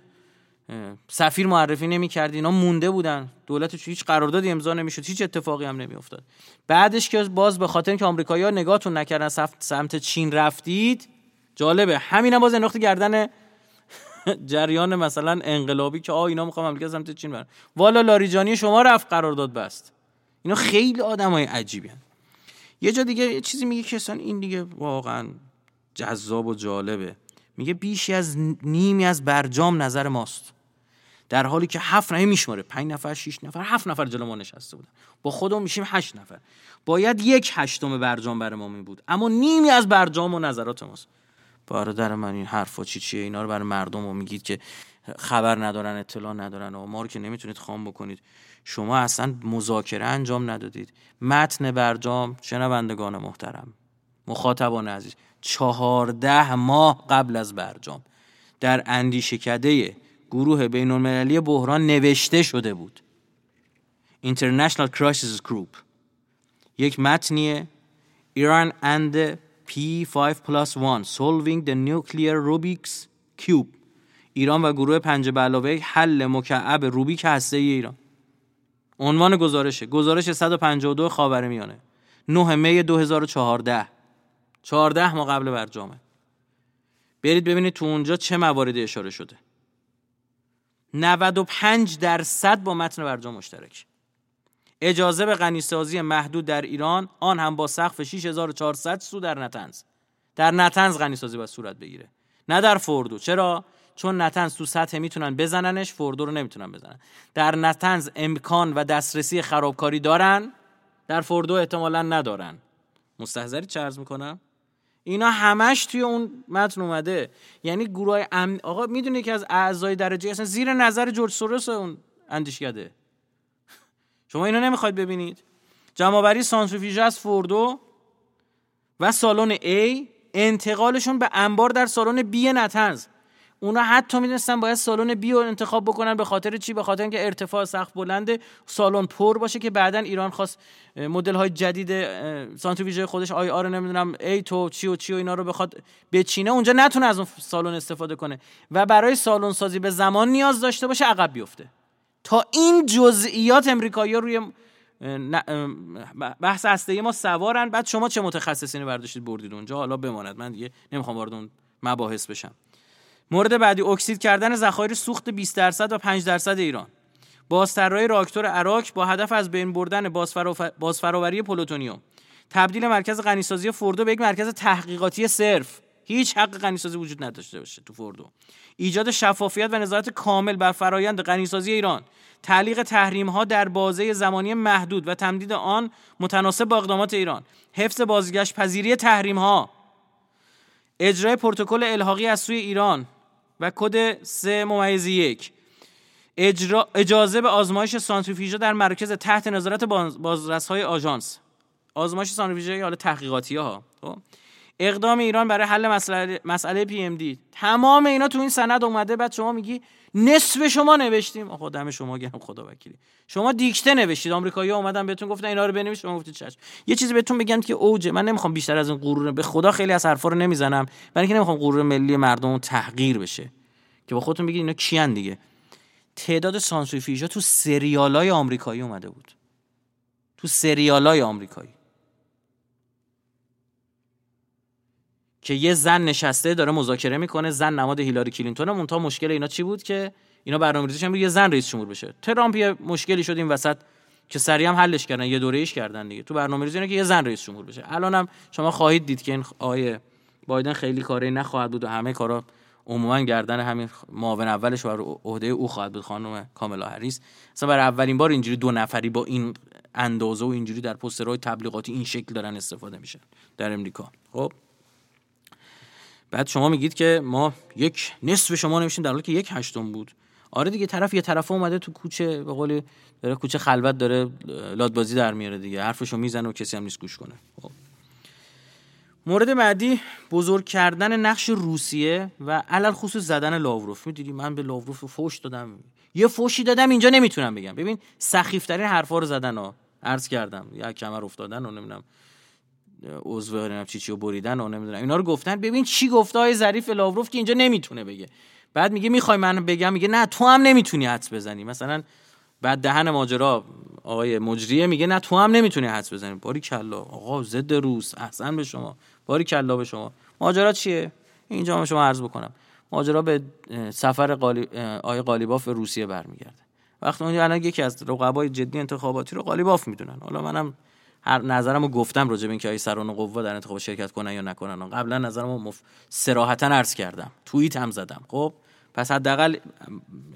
سفیر معرفی نمی‌کرد اینا مونده بودن. دولت هیچ قراردادی امضا نمی‌شد هیچ اتفاقی هم نمیافتاد. بعدش که باز به خاطر اینکه آمریکایی‌ها نگاهتون نکردن سمت چین رفتید جالبه. همینم باز انداخت گردن جریان مثلا انقلابی که آ اینا می‌خوام مملکت سمت چین برن. والا لاریجانی شما رفت قرارداد بست. اینا خیلی آدمای عجیبی یه جا دیگه یه چیزی میگه که این دیگه واقعا جذاب و جالبه. میگه بیشی از نیمی از برجام نظر ماست. در حالی که هفت نفر میشماره پنج نفر شش نفر هفت نفر جلو ما نشسته بودن. با خودمون میشیم هشت نفر. باید یک هشتم برجام برای ما می بود اما نیمی از برجام و نظرات ماست. برادر من این حرفا چی چیه؟ اینا رو برای مردم رو میگید که خبر ندارن اطلاع ندارن و ما رو که نمی‌تونید خام بکنید. شما اصلا مذاکره انجام ندادید. متن برجام شنوندگان محترم مخاطبان عزیز چهارده ماه قبل از برجام در اندیشکده گروه بین المللی بحران نوشته شده بود. International Crisis Group. یک متنیه. Iran and P5 plus 1 Solving the Nuclear Rubik's Cube. ایران و گروه پنج به حل مکعب روبیک هسته ای ایران. عنوان گزارشه. گزارش 152 خاورمیانه. 9 می 2014 14 ماه قبل برجامه. برید ببینید تو اونجا چه مواردی اشاره شده. 95 درصد با متن برجام مشترک. اجازه به غنیسازی محدود در ایران آن هم با سقف 6400 سو در نتنز. در نتنز غنیسازی باید صورت بگیره. نه در فردو چرا؟ چون نتنز تو سطح می‌تونن بزننش فردو رو نمی‌تونن بزنن. در نتنز امکان و دسترسی خرابکاری دارن در فردو احتمالا ندارن. مستحضری چه عرض می‌کنم؟ اینا همش توی اون متن اومده. یعنی گروه امن آقا می‌دونه که از اعضای درجه اصلا زیر نظر جورج سوروس اون اندیشکده. شما اینو نمی‌خواید ببینید؟ جمعآوری سانتریفیژ از فوردو و سالن A انتقالشون به انبار در سالن B نتنز. اونا حتی می‌دونستن باید سالن بی رو انتخاب بکنن به خاطر چی؟ به خاطر اینکه ارتفاع سخت بلنده سالن پر باشه که بعدا ایران خواست مدل های جدید سانتریفیژ خودش آی آر نمی‌دونم ای تو چی و چی و اینا رو بخواد بچینه اونجا نتونه از اون سالن استفاده کنه و برای سالن سازی به زمان نیاز داشته باشه عقب بیفته. تا این جزئیات امریکایی روی بحث هسته ما سوارن. بعد شما چه متخصصینی برداشتید بردید اونجا؟ حالا بماند. من دیگه نمی‌خوام وارد اون مباحث بشم. مورد بعدی اکسید کردن ذخایر سوخت 20 درصد و 5 درصد ایران. بازطراحی راکتور اراک با هدف از بین بردن بازفراوری پلوتونیوم. تبدیل مرکز غنیسازی فوردو به یک مرکز تحقیقاتی صرف. هیچ حق غنیسازی وجود نداشته باشه تو فوردو. ایجاد شفافیت و نظارت کامل بر فرایند غنیسازی ایران. تعلیق تحریم ها در بازه زمانی محدود و تمدید آن متناسب با اقدامات ایران. حفظ بازگشت پذیری تحریم ها اجرای پروتکل الحاقی از سوی ایران. و کد 3 ممیز یک. اجازه به آزمایش سانتریفیژا در مرکز تحت نظارت بازرس های آژانس. آزمایش سانتریفیژا حالا تحقیقاتی ها خب؟ اقدام ایران برای حل مسئله مسئله PMD تمام اینا تو این سند اومده. بعد شما میگی نصف شما نوشتیم. آخه دم شما گرم خدا وکیلی. شما دیکته نوشتید. آمریکایی‌ها اومدن بهتون گفتن اینا رو بنویس. شما گفتید چشم. یه چیزی بهتون بگم که اوجه. من نمی‌خوام بیشتر از این غرور به خدا خیلی از حرفا رو نمی‌زنم. برای اینکه نمی‌خوام غرور ملی مردم تحقیر بشه. که با خودتون بگید اینا کیان دیگه. تعداد سانسوفیژا تو سریالای آمریکایی اومده بود. تو سریالای آمریکایی. که یه زن نشسته داره مذاکره می‌کنه زن نماد هیلاری کلینتون مونتا مشکل اینا چی بود که اینا برنامه‌ریزیش بود یه زن رئیس جمهور بشه. ترامپ یه مشکلی شد این وسط که سریع هم حلش کردن یه دوره ایش کردن دیگه. تو برنامه‌ریزی اینه که یه زن رئیس جمهور بشه. الانم شما خواهید دید که این آیه بایدن خیلی کاری نخواهد بود و همه کارا عموما گردن همین معاون اولش و عهده او خواهد بود خانم کاملا هریس. مثلا برای اولین بار اینجوری دو نفری با این اندازه و اینجوری در پسترهای تبلیغاتی این شکل دارن استفاده میشن در امریکا. خب؟ بعد شما میگید که ما یک نصف شما نمیشیم در حالی که یک هشتم بود. آره دیگه طرف یه طرف اومده تو کوچه به قول داره کوچه خلوت داره لادبازی در میاره دیگه حرفشو می‌زنه و کسی هم نیست گوش کنه. خب. مورد بعدی بزرگ کردن نقش روسیه و علل خصوص زدن لاوروف. می‌دونی من به لاوروف فوش دادم. یه فوشی دادم اینجا نمی‌تونم بگم. ببین سخیفترین حرفا رو زدن ها. عرض کردم یا کمر افتادن و نمی‌دونم. عضو نمی‌دونم چی چیو بریدن و نمی‌دونم. اینا رو گفتن. ببین چی گفته های ظریف لاوروف که اینجا نمی‌تونه بگه. بعد میگه می‌خوای من بگم؟ میگه نه تو هم نمی‌تونی حدس بزنی. مثلا بعد دهن ماجرا آقای مجریه میگه نه تو هم نمی‌تونی حدس بزنی. باری کلا. آقا ضد روس. احسن به شما. باری کلا به شما. ماجرا چیه؟ اینجا هم شما عرض بکنم. ماجرا به سفر قالی... آقای قالیباف روسیه برمیگرده. وقتی اون الان یکی از رقبای جدی انتخاباتی رو قالیباف می‌دونن. حالا منم هر نظرمو گفتم راجع به اینکه آی سران قوا در انتخاب شرکت کنن یا نکنن. قبلا نظرمو مف... صراحتا عرض کردم. توییت هم زدم. خب؟ پس حداقل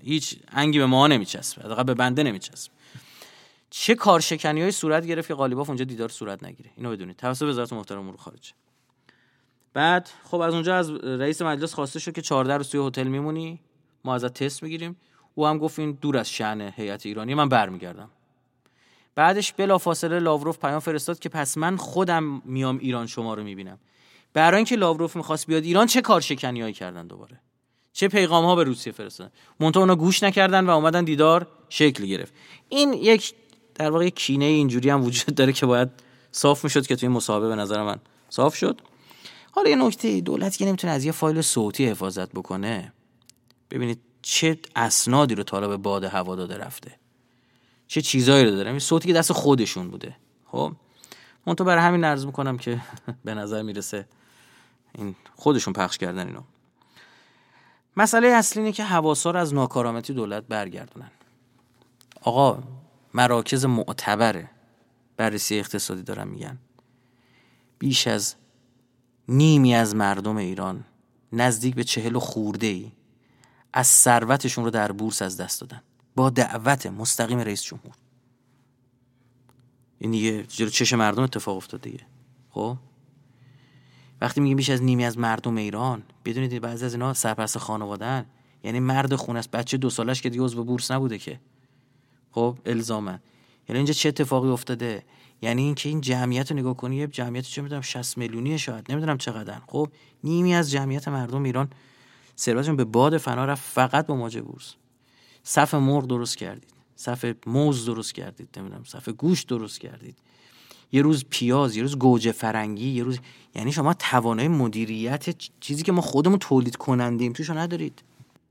هیچ انگی به ما نمیچسب حداقل به بنده نمیچسب چه کارشکنی های صورت گرفت که قالیباف اونجا دیدار صورت نگیره؟ اینو بدونید. توسط وزارت محترم امور خارجه. بعد خب از اونجا از رئیس مجلس خواسته شد که 14 روز توی هتل میمونی. ما ازت تست می‌گیریم. او هم گفت این دور از شأن هیئت ایرانی. من برمیگردم. بعدش بلافاصله لاوروف پیام فرستاد که پس من خودم میام ایران شما رو می‌بینم. برای اینکه لاوروف می‌خواست بیاد ایران چه کارشکنیایی کردن دوباره؟ چه پیغام ها به روسیه فرستادن؟ منتها اونا گوش نکردن و اومدن دیدار شکل گرفت. این یک در واقع کینه اینجوری هم وجود داره که باید صاف می‌شد که توی مصاحبه به نظر من صاف شد. حالا یه نکته دولت که نمی‌تونه از یه فایل صوتی حفاظت بکنه ببینید چه اسنادی رو طالب باد هوا داده رفته. چه چیزایی رو دارم. این صوتی که دست خودشون بوده. خب؟ من تو برای همین عرض می‌کنم که به نظر می‌رسه این خودشون پخش کردن اینو. مسئله اصلی اینه که حواسا رو از ناکارآمدی دولت برگردونن. آقا مراکز معتبره بررسی اقتصادی دارن میگن. بیش از نیمی از مردم ایران نزدیک به چهل و خورده ای از ثروتشون رو در بورس از دست دادن. با دعوت مستقیم رئیس جمهور. این دیگه جلو چش مردم اتفاق افتاد دیگه. خب؟ وقتی میگیم بیش از نیمی از مردم ایران بدونید بعضی از اینا سرپرست خانوادن یعنی مرد خونه است بچه دو سالش که دیگه عضو بورس نبوده که. خب؟ الزاما. یعنی اینجا چه اتفاقی افتاده؟ یعنی اینکه این جمعیت رو نگاه کنی جمعیت چه می‌دونم 60 میلیونی شاید نمی‌دونم چقدر خب؟ نیمی از جمعیت مردم ایران ثروتشون به باد فنا رفت فقط با ماجه بورس. صف مرغ درست کردید. صف موز درست کردید نمی‌دونم صف گوش درست کردید. یه روز پیاز یه روز گوجه فرنگی یه روز یعنی شما توانای مدیریت چیزی که ما خودمون تولید کنندیم توشو ندارید.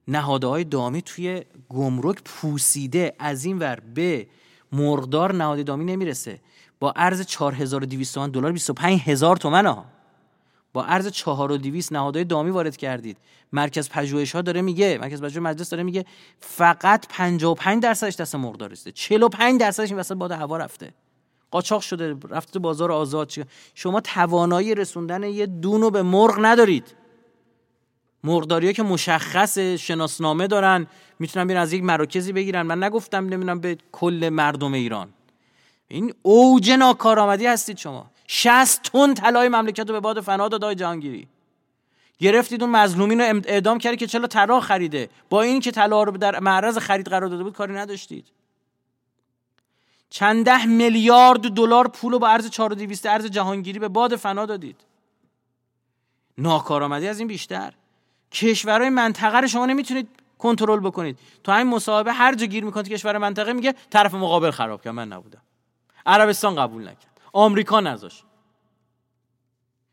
نهادهای دامی توی گمرک پوسیده از این ور به مرغدار نهاد دامی نمی‌رسه. با ارز 4200 تومن دلار 25000 تومن ها. با ارز 4200 نهادهای دامی وارد کردید. مرکز پژوهش ها داره میگه مرکز پژوهش مجلس داره میگه فقط 55 درصدش دست مرغدار رسیده. 45 درصدش این وسط باد هوا رفته. قاچاق شده رفته تو بازار آزاد. شما توانایی رسوندن یه دونو به مرغ ندارید. مرغداری که مشخص شناسنامه دارن می‌تونن بیان از یک مراکزی بگیرن. من نگفتم نمی‌دونم به کل مردم ایران. این اوج ناکارآمدی هستید شما. 60 تن طلای مملکت رو به باد فنا داد جهانگیری. گرفتید اون مظلومین رو اعدام کردی که چرا طلا خریده؟ با این که طلا رو در معرض خرید قرار داده بود کاری نداشتید. چند ده میلیارد دلار پول رو با ارز 4200 ارز جهانگیری به باد فنا دادید. ناکارآمدی از این بیشتر. کشورهای منطقه رو شما نمی‌تونید کنترل بکنید. تو همین مصاحبه هر جا گیر می‌کنید کشور منطقه میگه طرف مقابل خراب کرد من نبودم. عربستان قبول نکرد. آمریکا نذاشت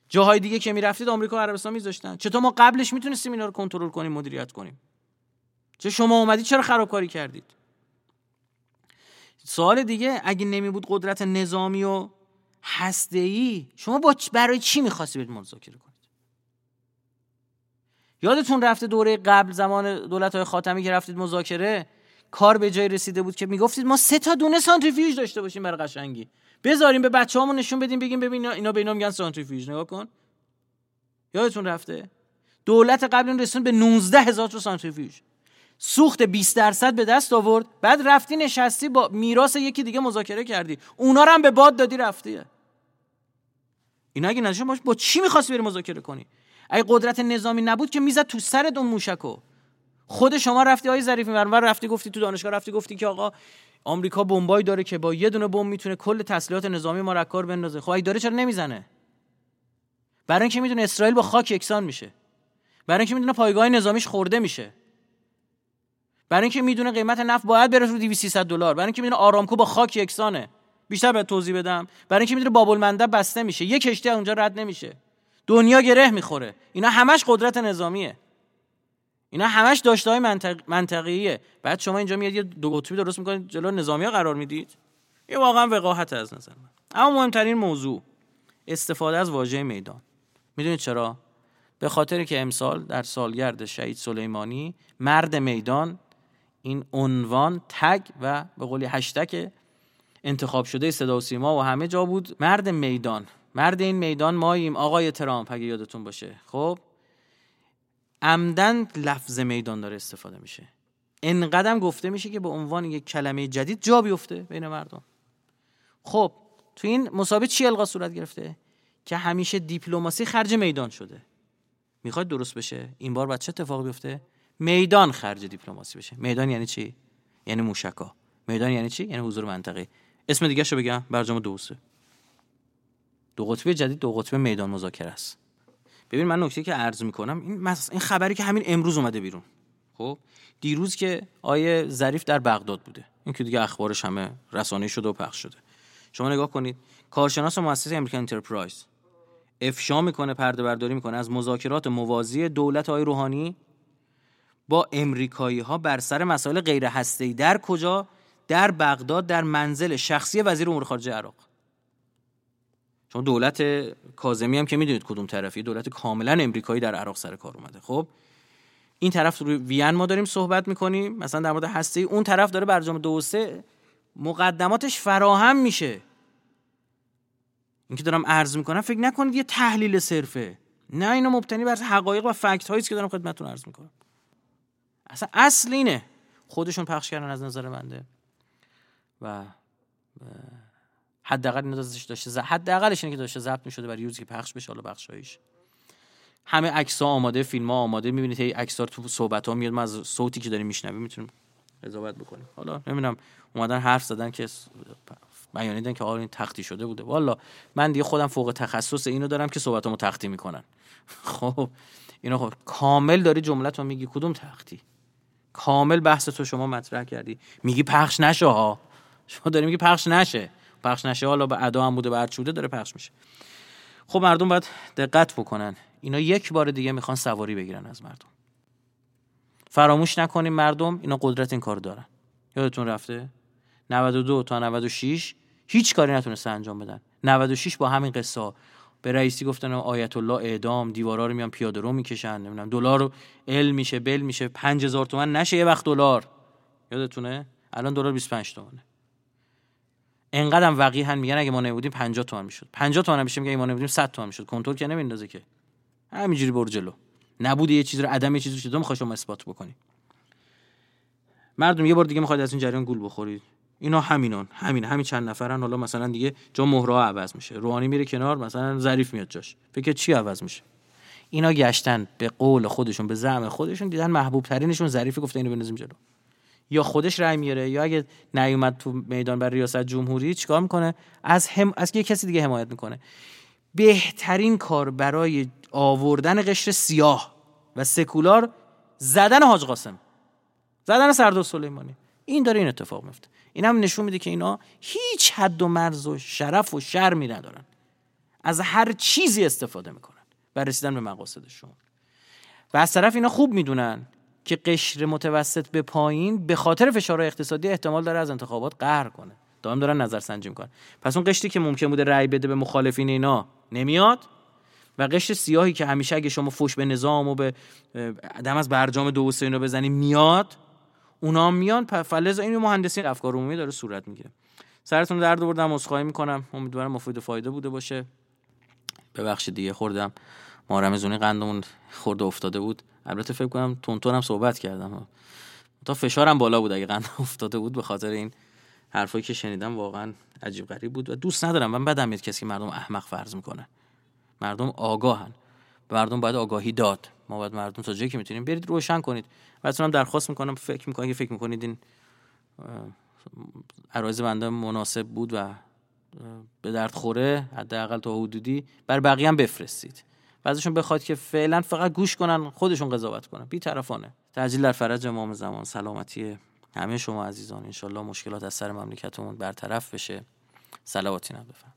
جاهای دیگه که می‌رفتید آمریکا و عربستان میذاشتن. چطور ما قبلش می‌تونستیم اینا رو کنترل کنیم مدیریت کنیم؟ چه شما اومدید چرا خرابکاری کردید؟ سوال دیگه اگه نمی بود قدرت نظامی و هسته‌ای شما با برای چی می‌خواستی برید مذاکره کنید؟ یادتون رفته دوره قبل زمان دولت های خاتمی که رفتید مذاکره؟ کار به جای رسیده بود که می‌گفتید ما سه تا دونه سانتریفیوژ داشته باشیم برای قشنگی. بذاریم به بچه‌هامون نشون بدیم بگیم ببین اینا به اینا میگن سانتریفیوژ. نگاه کن. یادتون رفته؟ دولت قبل رسون به 19 هزار تا سانتریفیوژ. سوخت 20 درصد به دست آورد بعد رفتی نشستی با میراث یکی دیگه مذاکره کردی. اونا هم به باد دادی رفتی. اینا اگه نشه با چی می‌خواستی بری مذاکره کنی؟ اگه قدرت نظامی نبود که می‌زد تو سرت اون موشکو. خود شما رفتی های ظریفی مرمر رفتی گفتی تو دانشگاه رفتی گفتی که آقا آمریکا بمبایی داره که با یه دونه بمب می‌تونه کل تسلیحات نظامی ما رکار بندازه. خب داره چرا نمی‌زنه؟ برای اینکه می‌دونه اسرائیل با خاک یکسان میشه. برای اینکه می‌دونه پایگاه نظامیش خورده میشه. برای اینکه می‌دونه قیمت نفت باید بره رو 200 دلار. برای اینکه می‌دونه آرامکو با خاک یکسانه. بیشتر به توضیح بدم. برای اینکه می‌دونه باب المندب بسته میشه. یه کشتی اونجا رد نمیشه. دنیا گره می‌خوره. اینا همش قدرت نظامیه. اینا همش داشته های منطق... منطقیه. بعد شما اینجا میاد یه دو قطبی درست می‌کنید جلو نظامی ها قرار می‌دید. یه واقعا وقاحت از نظر من. اما مهمترین موضوع استفاده از واژه میدان. می‌دونید چرا؟ به خاطر که امسال در سالگرد شهید سلیمانی مرد میدان این عنوان تگ و به قولی هشتگ انتخاب شده صدا و سیما و همه جا بود. مرد میدان. مرد این میدان ماییم. آقای ترامپ اگه یادتون باشه. خب؟ عمدن لفظ میدان داره استفاده میشه. انقدر گفته میشه که به عنوان یک کلمه جدید جا بیفته بین مردم. خب تو این مسابقه چی القا صورت گرفته؟ که همیشه دیپلماسی خرج میدان شده. می‌خواد درست بشه؟ این بار بعد چه اتفاقی بیفته؟ میدان خرج دیپلماسی بشه. میدان یعنی چی؟ یعنی موشکا. میدان یعنی چی؟ یعنی حضور منطقه. اسم دیگه شو بگم برجام دوسه دو قطبی جدید دو قطبی میدان مذاکره است. ببین من نکته که عرض می‌کنم این این خبری که همین امروز اومده بیرون. خب؟ دیروز که آیه ظریف در بغداد بوده. این که دیگه اخبارش همه رسانه‌ای شده و پخش شده. شما نگاه کنید کارشناس مؤسسه امریکن انترپرایز افشا می‌کنه پرده برداری می‌کنه از مذاکرات موازی دولت آقای روحانی با امریکایی ها بر سر مسائل غیر هسته‌ای در کجا؟ در بغداد در منزل شخصی وزیر امور خارجه عراق. شما دولت کاظمی هم که می‌دونید کدوم طرفی دولت کاملا امریکایی در عراق سر کار اومده. خب این طرف روی وین ما داریم صحبت می‌کنیم مثلا در مورد هسته اون طرف داره برجام دو سه مقدماتش فراهم میشه. اینکه دارم عرض می‌کنم فکر نکنید یه تحلیل صرفه. نه اینو مبتنی بر حقایق و فکت هایی که دارم خدمتتون عرض می‌کنم. اصلا اصل اینه خودشون پخش کردن از نظر بنده. و حداقل اینا داشته حداقلش اینه که داشته ضبط می‌شده برای یوزی که پخش بشه حالا بخشایش. همه عکس ها آماده فیلم ها آماده. می‌بینید هی عکس ها تو صحبت ها میاد. ما از صوتی که داریم میشنویم می‌تونیم قضاوت بکنیم. حالا نمی‌دونم اومدن حرف زدن که بیانیدن که آره این تختی شده بوده. والا من دیگه خودم فوق تخصص اینو دارم که صحبتامو تختی می‌کنن. خب اینا خب کامل داری جملت میگی. کدوم تختی؟ کامل بحث تو شما مطرح کردی. میگی پخش نشه ها. شما داری میگی پخش نشه. پخش نشه. حالا به ادا هم بوده بعد شده داره پخش میشه. خب مردم باید دقت بکنن. اینا یک بار دیگه می‌خوان سواری بگیرن از مردم. فراموش نکنیم مردم اینا قدرت این کار دارن. یادتون رفته؟ 92 تا 96 هیچ کاری نتونسته انجام بدن. 96 با همین قصه به رئیسی گفتن آیت الله اعدام دیوارا رو میان پیاده رو می‌کشن نمی‌دونم دلار ال میشه بل میشه 5000 تومن نشه یه وقت دلار. یادتونه؟ الان دلار 25 تومنه. انقدرم وقیحن میگن اگه ما نبودیم 50 تومن می‌شد. 50 تومن میشه میگه ما نبودیم 100 تومن می‌شد. کنترل که نمیندازه که. همینجوری برو جلو. نبود یه چیز رو عدم یه چیزی چطور می‌خوای شما اثبات بکنی. مردم یه بار دیگه می‌خواد از این جریان گول بخورید اینا همینان همین همین چند نفرن. حالا مثلا دیگه جا مهرا عوض میشه. روحانی میره کنار مثلا ظریف میاد جاش. فکر چی عوض میشه؟ اینا گشتن به قول خودشون به زعم خودشون دیدن محبوب ترینشون ظریفی گفته اینو بنزیم جلو. یا خودش رأی میاره یا اگه نیومد تو میدان برای ریاست جمهوری چیکار می‌کنه؟ از هم از یه کسی دیگه حمایت می‌کنه. بهترین کار برای آوردن قشر سیاه و سکولار زدن حاج قاسم. زدن سردار سلیمانی. این داره این اتفاق میفته این هم نشون میده که اینا هیچ حد و مرز و شرف و شرمی ندارن. از هر چیزی استفاده می‌کنن. و رسیدن به مقاصدشون و از طرف اینا خوب می‌دونن. که قشر متوسط به پایین به خاطر فشار اقتصادی احتمال داره از انتخابات قهر کنه. دائم دارن نظر سنجی می‌کنن. پس اون قشری که ممکن بوده رأی بده به مخالفین اینا نمیاد و قشر سیاهی که همیشه اگه شما فوش به نظام و به دم از برجام دو و اینو بزنی میاد اونا میان. فلز این مهندسی افکار عمومی داره صورت می‌گیره. سرتون درد بردم عذرخواهی می‌کنم. امیدوارم مفید فایده بوده باشه. ببخشید دیگه خوردم. ما رمزونی قندمون خورده افتاده بود. البته فکر کنم تون صحبت کردم. تا فشارم بالا بود اگه قند افتاده بود به خاطر این حرفایی که شنیدم واقعا عجیب غریب بود. و دوست ندارم من بدم میاد کسی که مردم احمق فرض می‌کنه. مردم آگاهن. مردم باید آگاهی داد. ما باید مردم تا جایی که می‌تونیم برید روشن کنید. هم درخواست می‌کنم فکر می‌کنم فکر می‌کنید این عرایز بنده مناسب بود و به درد خوره حداقل تا حدودی بر بقیه هم بفرستید. بعضشون بخواد که فعلا فقط گوش کنن خودشون قضاوت کنن. بی طرفانه. تعجیل در فرج امام زمان. سلامتی همه شما عزیزان. انشالله مشکلات از سر مملکتمون برطرف بشه. صلواتی بفرم